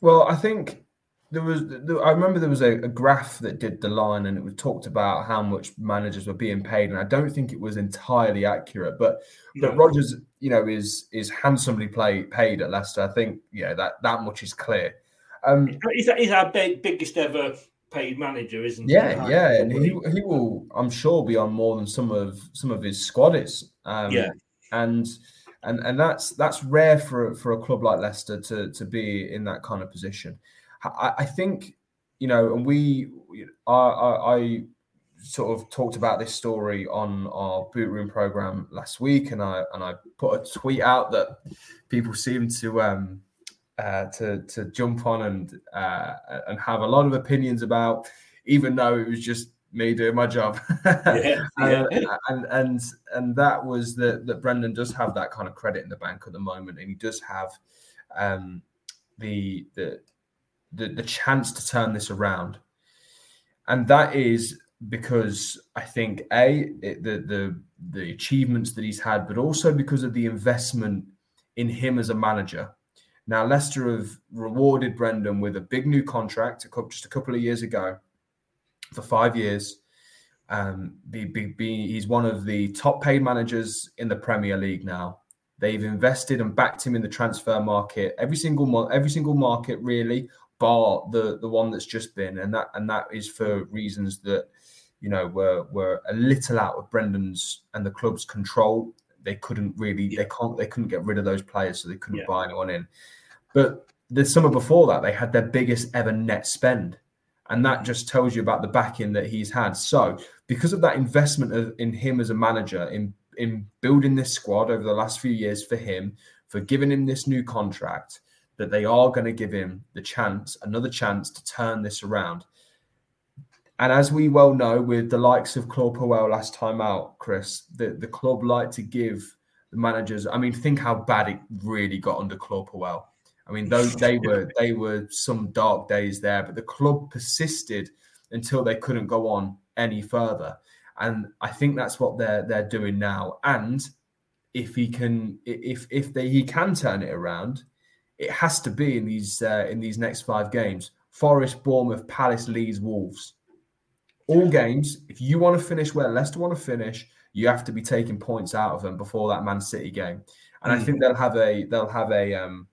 Well, I think there was I remember there was a, a, graph that did the line and it was talked about how much managers were being paid and I don't think it was entirely accurate but no. but Rodgers you know is is handsomely play, paid at Leicester I think yeah that that much is clear um he's, he's our big, biggest ever paid manager isn't yeah he? yeah and he, he will I'm sure be on more than some of some of his squad is um, yeah and and and that's that's rare for for a club like Leicester to to be in that kind of position. I, I think you know, and we, I, I, I sort of talked about this story on our boot room program last week, and I and I put a tweet out that people seem to um, uh, to to jump on and uh, and have a lot of opinions about, even though it was just me doing my job. Yeah, yeah. and, and and that was that that Brendan does have that kind of credit in the bank at the moment, and he does have um, the the the the chance to turn this around, and that is because I think a it, the the the achievements that he's had, but also because of the investment in him as a manager. Now Leicester have rewarded Brendan with a big new contract a couple, just a couple of years ago for five years. Um, be, be, be, he's one of the top paid managers in the Premier League now. They've invested and backed him in the transfer market every single month, every single market really, bar the the one that's just been, and that and that is for mm. reasons that you know were were a little out of Brendan's and the club's control. They couldn't really, yeah. they can't, they couldn't get rid of those players, so they couldn't yeah. buy anyone in. But the summer before that, they had their biggest ever net spend and that mm. just tells you about the backing that he's had. So, because of that investment of, in him as a manager, in in building this squad over the last few years for him, for giving him this new contract, that they are going to give him the chance, another chance to turn this around. And as we well know, with the likes of Claude Puel last time out, Chris, the, the club like to give the managers. I mean, think how bad it really got under Claude Puel. I mean, those they were they were some dark days there, but the club persisted until they couldn't go on any further. And I think that's what they're they're doing now. And if he can, if if they he can turn it around, it has to be in these uh, in these next five games: Forest, Bournemouth, Palace, Leeds, Wolves. All games. If you want to finish where Leicester want to finish, you have to be taking points out of them before that Man City game. And mm. I think they'll have a they'll have a um,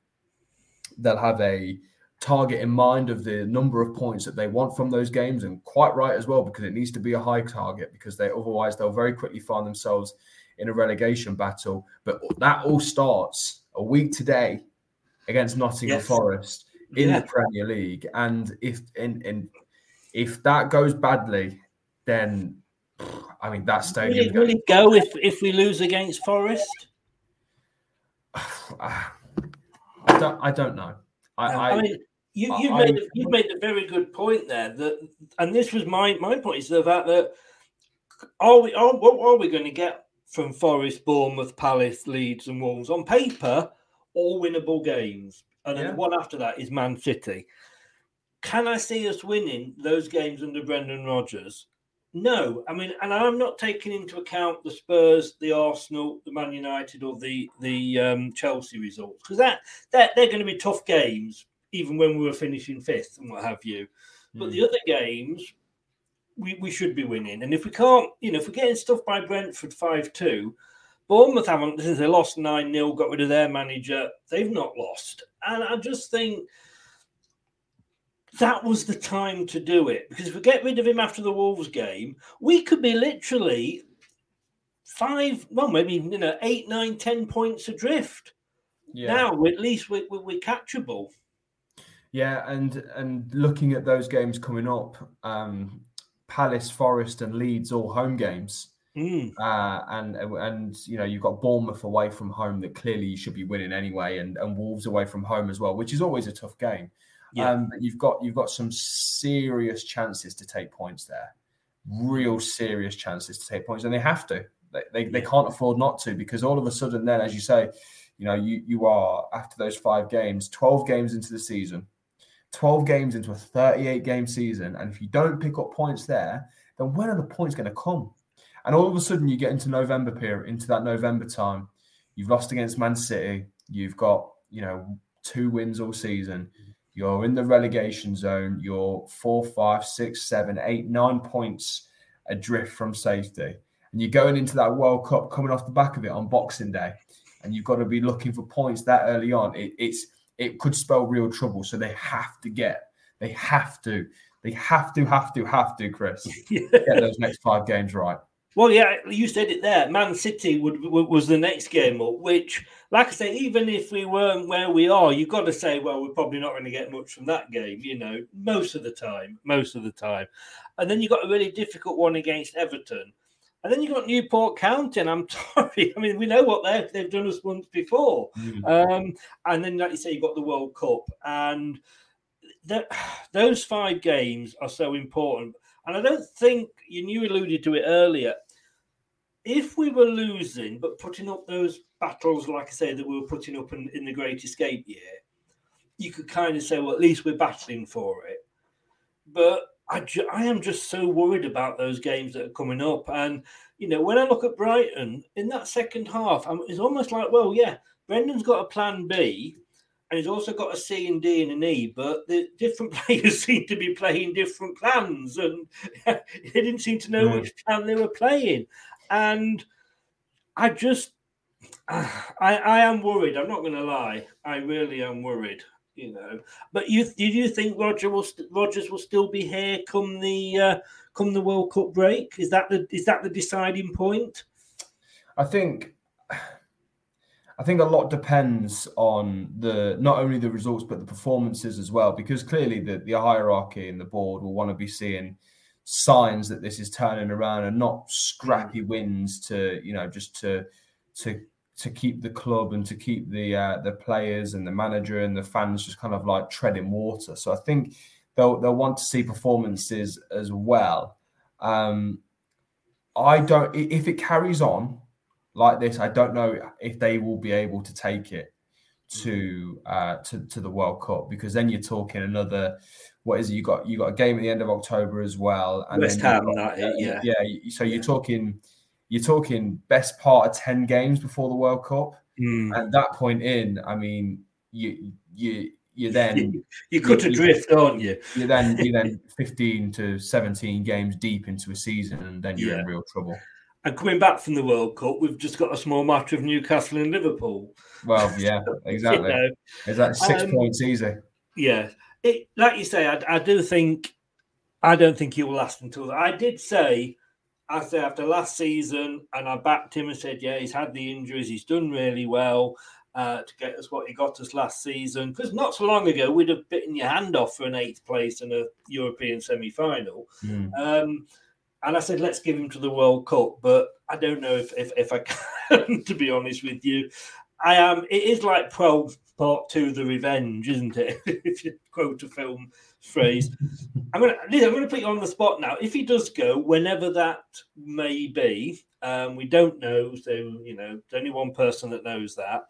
they'll have a target in mind of the number of points that they want from those games, and quite right as well, because it needs to be a high target because they otherwise they'll very quickly find themselves in a relegation battle. But that all starts a week today against Nottingham yes. Forest in yeah. the Premier League, and if and, if that goes badly, then I mean that stadium. Will it, will it go if if we lose against Forest? I don't. I don't know. I, I, I mean, you, you've I, made you've made a very good point there. That and this was my my point is the fact that are we are what are we going to get from Forest, Bournemouth, Palace, Leeds, and Wolves on paper? All winnable games, and then yeah. one after that is Man City. Can I see us winning those games under Brendan Rodgers? No, I mean, and I'm not taking into account the Spurs, the Arsenal, the Man United, or the the um, Chelsea results because that that they're going to be tough games, even when we were finishing fifth and what have you. Mm. But the hmm. other games, we, we should be winning, and if we can't, you know, if we're getting stuff by Brentford five two, Bournemouth haven't since they lost nine 0 got rid of their manager. They've not lost, and I just think that was the time to do it because if we get rid of him after the Wolves game, we could be literally five, well, maybe you know, eight, nine, ten points adrift. Yeah. Now, at least we, we, we're catchable. Yeah, and and looking at those games coming up, um, Palace, Forest, and Leeds all home games. Mm. Uh, and and you know you've got Bournemouth away from home that clearly you should be winning anyway, and and Wolves away from home as well, which is always a tough game. Yeah. Um, you've got you've got some serious chances to take points there, real serious chances to take points, and they have to. They, they, they can't afford not to because all of a sudden, then, as you say, you know, you you are after those five games, twelve games into the season, twelve games into a thirty-eight game season, and if you don't pick up points there, then when are the points going to come? And all of a sudden, you get into November period, into that November time. You've lost against Man City. You've got you know two wins all season. You're in the relegation zone. You're four, five, six, seven, eight, nine points adrift from safety. And you're going into that World Cup coming off the back of it on Boxing Day. And you've got to be looking for points that early on. It, it's it could spell real trouble. So they have to get, they have to, they have to, have to, have to, Chris, get those next five games right. Well, yeah, you said it there. Man City would, would, was the next game up, which, like I say, even if we weren't where we are, you've got to say, well, we're probably not going to get much from that game. You know, most of the time, most of the time, and then you've got a really difficult one against Everton, and then you've got Newport County. And I'm sorry, I mean, we know what they've they've done us once before, mm. um, and then like you say, you've got the World Cup, and that, those five games are so important. And I don't think you, you alluded to it earlier if we were losing but putting up those battles, like I say, that we were putting up in, in the Great Escape year, you could kind of say, well, at least we're battling for it. But I, ju- I am just so worried about those games that are coming up. And, you know, when I look at Brighton in that second half, I'm, it's almost like, well, yeah, Brendan's got a plan B and he's also got a C and D and an E, but the different players seem to be playing different plans and they didn't seem to know which plan they were playing. And I just, I, I am worried. I'm not going to lie. I really am worried. You know, but you do you think Roger will Rodgers will still be here come the uh, come the World Cup break? Is that the is that the deciding point? I think I think a lot depends on the not only the results but the performances as well, because clearly the, the hierarchy and the board will want to be seeing signs that this is turning around and not scrappy wins to you know just to to to keep the club and to keep the uh, the players and the manager and the fans just kind of like treading water. So I think they'll they'll want to see performances as well. Um, I don't if it carries on like this, I don't know if they will be able to take it to uh, to to the World Cup because then you're talking another what is it? You got you got a game at the end of October as well, and West Ham, got, that, yeah, yeah. So you're talking you're talking best part of ten games before the World Cup. Mm. At that point in, I mean, you you you then you cut you, adrift, aren't you? You then you then fifteen to seventeen games deep into a season, and then you're yeah. in real trouble. And coming back from the World Cup, we've just got a small matter of Newcastle and Liverpool. Well, yeah, exactly. you know, Is that six um, points easy? Yeah, it, like you say, I, I do think I don't think he will last until that. I did say I say after last season, and I backed him and said, yeah, he's had the injuries, he's done really well uh, to get us what he got us last season. Because not so long ago, we'd have bitten your hand off for an eighth place in a European semi final. Mm. Um, and I said, let's give him to the World Cup. But I don't know if, if, if I can, to be honest with you. I am. It is like 12 part two, of the revenge, isn't it? if you quote a film phrase. I'm gonna, I'm gonna put you on the spot now. If he does go, whenever that may be, um, we don't know. So you know, there's only one person that knows that.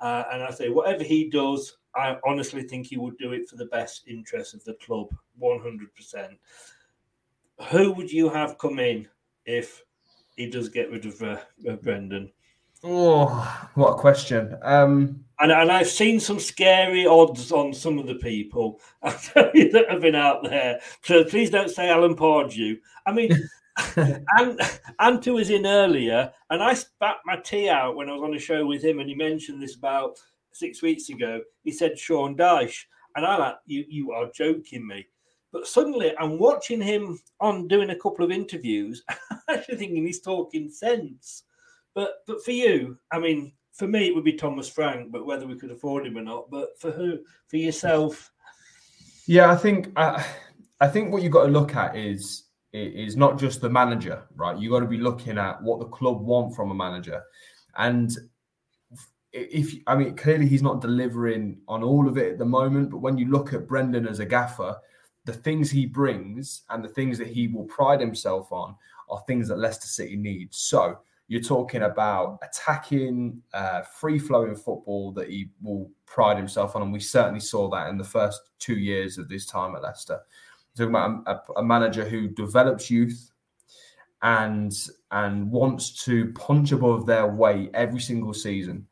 Uh, and I say, whatever he does, I honestly think he would do it for the best interest of the club, 100%. Who would you have come in if he does get rid of uh, uh, Brendan? Oh, what a question. Um, and, and I've seen some scary odds on some of the people that have been out there. So please don't say Alan Pardew. I mean, and Anto was in earlier, and I spat my tea out when I was on a show with him, and he mentioned this about six weeks ago. He said Sean Dyche, and I like you. You are joking me. But suddenly, I'm watching him on doing a couple of interviews, actually thinking he's talking sense. But but for you, I mean, for me, it would be Thomas Frank, but whether we could afford him or not. But for who? For yourself? Yeah, I think I, I think what you've got to look at is is not just the manager, right? You've got to be looking at what the club want from a manager, and if I mean clearly he's not delivering on all of it at the moment. But when you look at Brendan as a gaffer, the things he brings and the things that he will pride himself on are things that Leicester City needs. So you're talking about attacking, uh, free flowing football that he will pride himself on. And we certainly saw that in the first two years of this time at Leicester. You're talking about a, a manager who develops youth and and wants to punch above their weight every single season.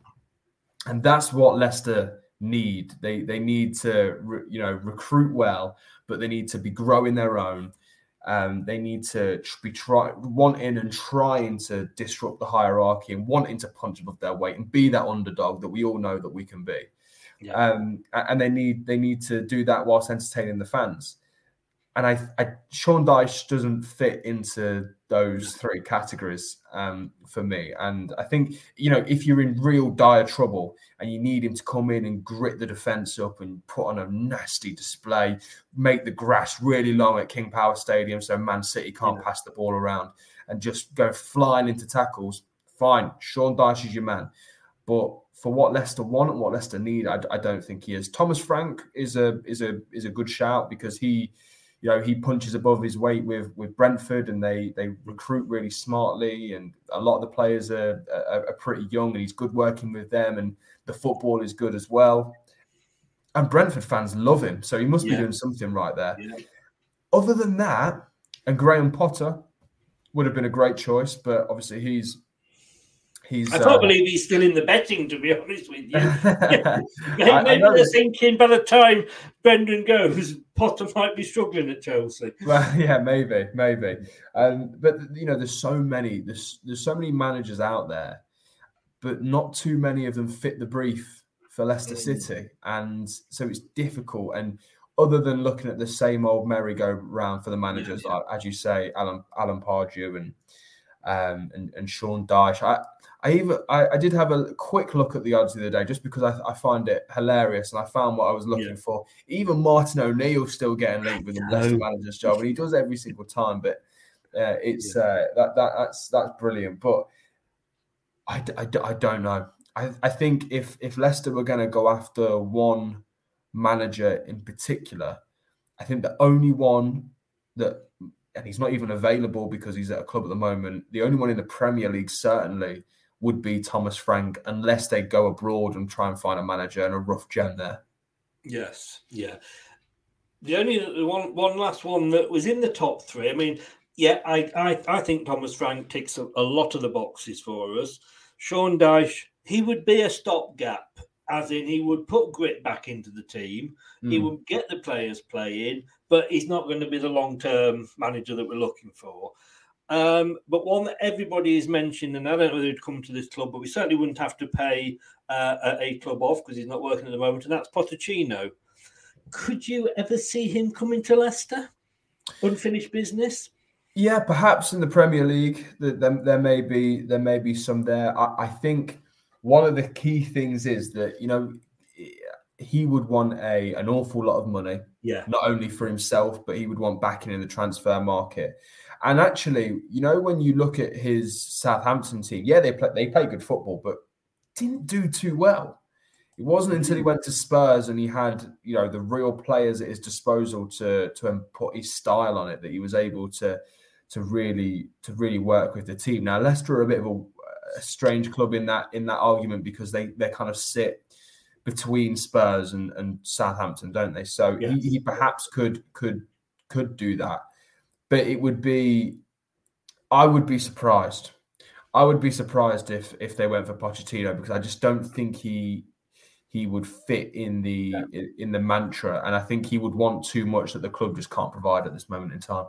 And that's what Leicester need. They they need to you know recruit well, but they need to be growing their own um, they need to be try wanting and trying to disrupt the hierarchy and wanting to punch above their weight and be that underdog that we all know that we can be. Yeah. Um, and they need they need to do that whilst entertaining the fans. And I, I Sean Dyche doesn't fit into those three categories um, for me. And I think, you know, if you're in real dire trouble and you need him to come in and grit the defence up and put on a nasty display, make the grass really long at King Power Stadium so Man City can't yeah. pass the ball around and just go flying into tackles, fine. Sean Dyche is your man. But for what Leicester want and what Leicester need, I, I don't think he is. Thomas Frank is a is a is a good shout because he you know he punches above his weight with with Brentford and they they recruit really smartly and a lot of the players are, are, are pretty young and he's good working with them and the football is good as well and Brentford fans love him so he must yeah. be doing something right there yeah. other than that and Graham Potter would have been a great choice but obviously he's He's, I can't uh, believe he's still in the betting, to be honest with you. maybe, I, maybe they're thinking by the time Brendan goes, Potter might be struggling at Chelsea. Well, yeah, maybe, maybe. Um, but you know, there's so many, there's there's so many managers out there, but not too many of them fit the brief for Leicester mm. City, and so it's difficult. And other than looking at the same old merry-go-round for the managers, yeah, yeah. Like, as you say, Alan Alan Pardew and um, and, and Sean Dyche. I, I even I, I, did have a quick look at the odds the other day just because I, I find it hilarious and I found what I was looking yeah. for. Even Martin O'Neill still getting linked with the best manager's job, and he does every single time. But uh, it's yeah. uh, that, that that's that's brilliant. But I, I, I don't know. I, I think if if Leicester were going to go after one manager in particular, I think the only one that and he's not even available because he's at a club at the moment. The only one in the Premier League certainly would be Thomas Frank, unless they go abroad and try and find a manager and a rough gem there. Yes, yeah. The only one, one last one that was in the top three. I mean, yeah, I, I, I think Thomas Frank ticks a, a lot of the boxes for us. Sean Dyche, he would be a stopgap, as in he would put grit back into the team. Mm. He hmm. would get the players playing, but he's not going to be the long term manager that we're looking for. Um, but one that everybody is mentioned, and I don't know whether he'd come to this club, but we certainly wouldn't have to pay uh, a club off because he's not working at the moment, and that's Pochettino. Could you ever see him coming to Leicester? Unfinished business? Yeah, perhaps in the Premier League, there, there may be there may be some there. I, I think one of the key things is that you know he would want a an awful lot of money. Yeah. Not only for himself, but he would want backing in the transfer market. And actually, you know, when you look at his Southampton team, yeah, they play they play good football, but didn't do too well. It wasn't mm-hmm. until he went to Spurs and he had, you know, the real players at his disposal to to put his style on it that he was able to to really to really work with the team. Now Leicester are a bit of a, a strange club in that in that argument because they they kind of sit between Spurs and, and Southampton, don't they? So he, he perhaps could could could do that but it would be, I would be surprised. I would be surprised if if they went for Pochettino because I just don't think he he would fit in the yeah. in the mantra, and I think he would want too much that the club just can't provide at this moment in time.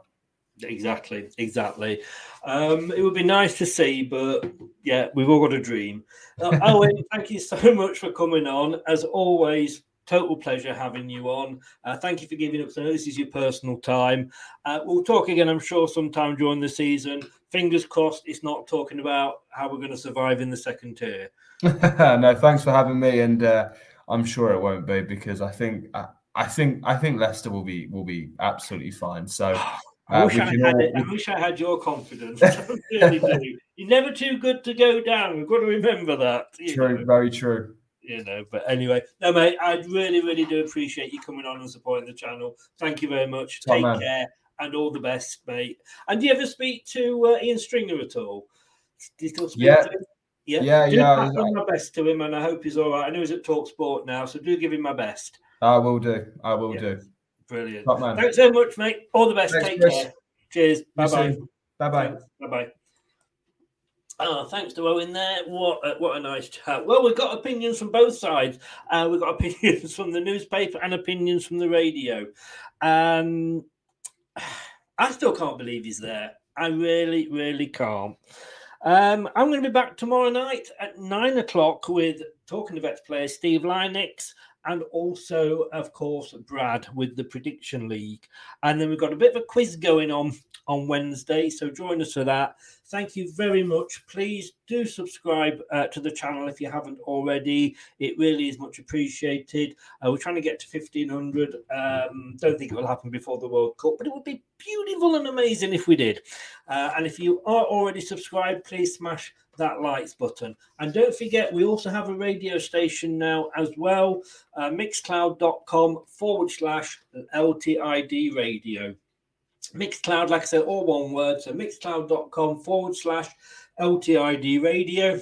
Exactly, exactly. Um, it would be nice to see, but yeah, we've all got a dream. Uh, Owen, thank you so much for coming on. As always, Total pleasure having you on. Uh, thank you for giving up. I know this is your personal time. Uh, we'll talk again, I'm sure, sometime during the season. Fingers crossed, it's not talking about how we're going to survive in the second tier. no, thanks for having me, and uh, I'm sure it won't be because I think I, I think I think Leicester will be will be absolutely fine. So. I wish, uh, I, had all, it. I wish I had your confidence. really You're never too good to go down. We've got to remember that. True, know. very true you know. But anyway, no, mate, I really, really do appreciate you coming on and supporting the channel. Thank you very much. Take man. care and all the best, mate. And do you ever speak to uh, Ian Stringer at all? yeah. Yeah, yeah, do yeah. I my best to him, and I hope he's all right. I know he's at TalkSport now, so do give him my best. I will do. I will yeah. do. Brilliant. Thanks so much, mate. All the best. Thanks, Take Chris. care. Cheers. Bye bye. Bye bye. Bye bye. Oh, thanks to Owen there. What a, what a nice chat. Well, we've got opinions from both sides. Uh, we've got opinions from the newspaper and opinions from the radio. And I still can't believe he's there. I really, really can't. Um, I'm going to be back tomorrow night at nine o'clock with talking ex player Steve Lynex and also, of course, Brad with the Prediction League. And then we've got a bit of a quiz going on on Wednesday. So join us for that. Thank you very much. Please do subscribe uh, to the channel if you haven't already. It really is much appreciated. Uh, we're trying to get to 1500. Um, don't think it will happen before the World Cup, but it would be beautiful and amazing if we did. Uh, and if you are already subscribed, please smash that likes button. And don't forget, we also have a radio station now as well, uh, mixcloud.com forward slash LTID radio. Mixcloud, like I said, all one word. So mixcloud.com forward slash LTID radio.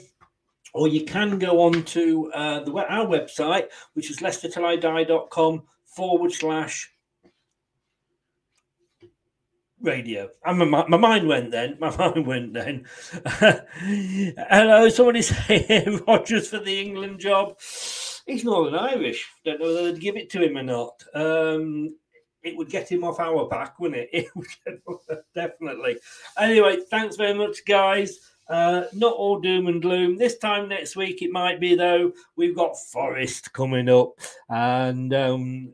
Or you can go on to uh, the, our website, which is leicestertillidie.com forward slash radio. And my, my mind went then. My mind went then. Hello, somebody say Rodgers for the England job. He's Northern Irish. Don't know whether they'd give it to him or not. Um, it would get him off our back, wouldn't it? it would, definitely. Anyway, thanks very much, guys. Uh, not all doom and gloom. This time next week, it might be though. We've got Forest coming up, and um,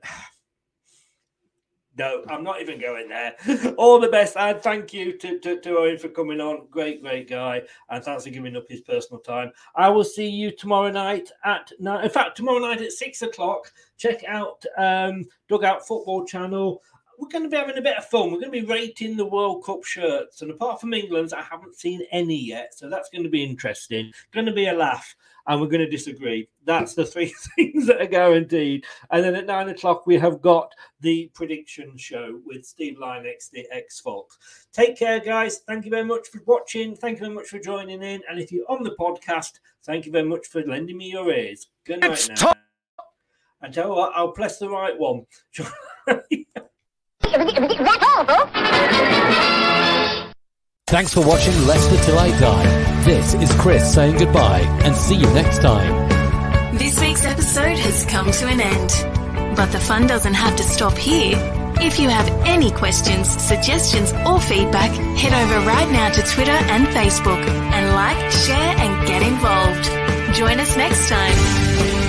no, I'm not even going there. All the best, and thank you to, to, to Owen for coming on. Great, great guy, and thanks for giving up his personal time. I will see you tomorrow night at nine. In fact, tomorrow night at six o'clock. Check out um, Dugout Football Channel we're going to be having a bit of fun. We're going to be rating the World Cup shirts. And apart from England's, I haven't seen any yet. So that's going to be interesting. Going to be a laugh. And we're going to disagree. That's the three things that are guaranteed. And then at nine o'clock, we have got the prediction show with Steve Lynex, the X Fox. Take care, guys. Thank you very much for watching. Thank you very much for joining in. And if you're on the podcast, thank you very much for lending me your ears. Good night it's now. T- and tell you what, I'll press the right one. That's all, folks. Thanks for watching Leicester Till I Die. This is Chris saying goodbye and see you next time. This week's episode has come to an end. But the fun doesn't have to stop here. If you have any questions, suggestions, or feedback, head over right now to Twitter and Facebook and like, share, and get involved. Join us next time.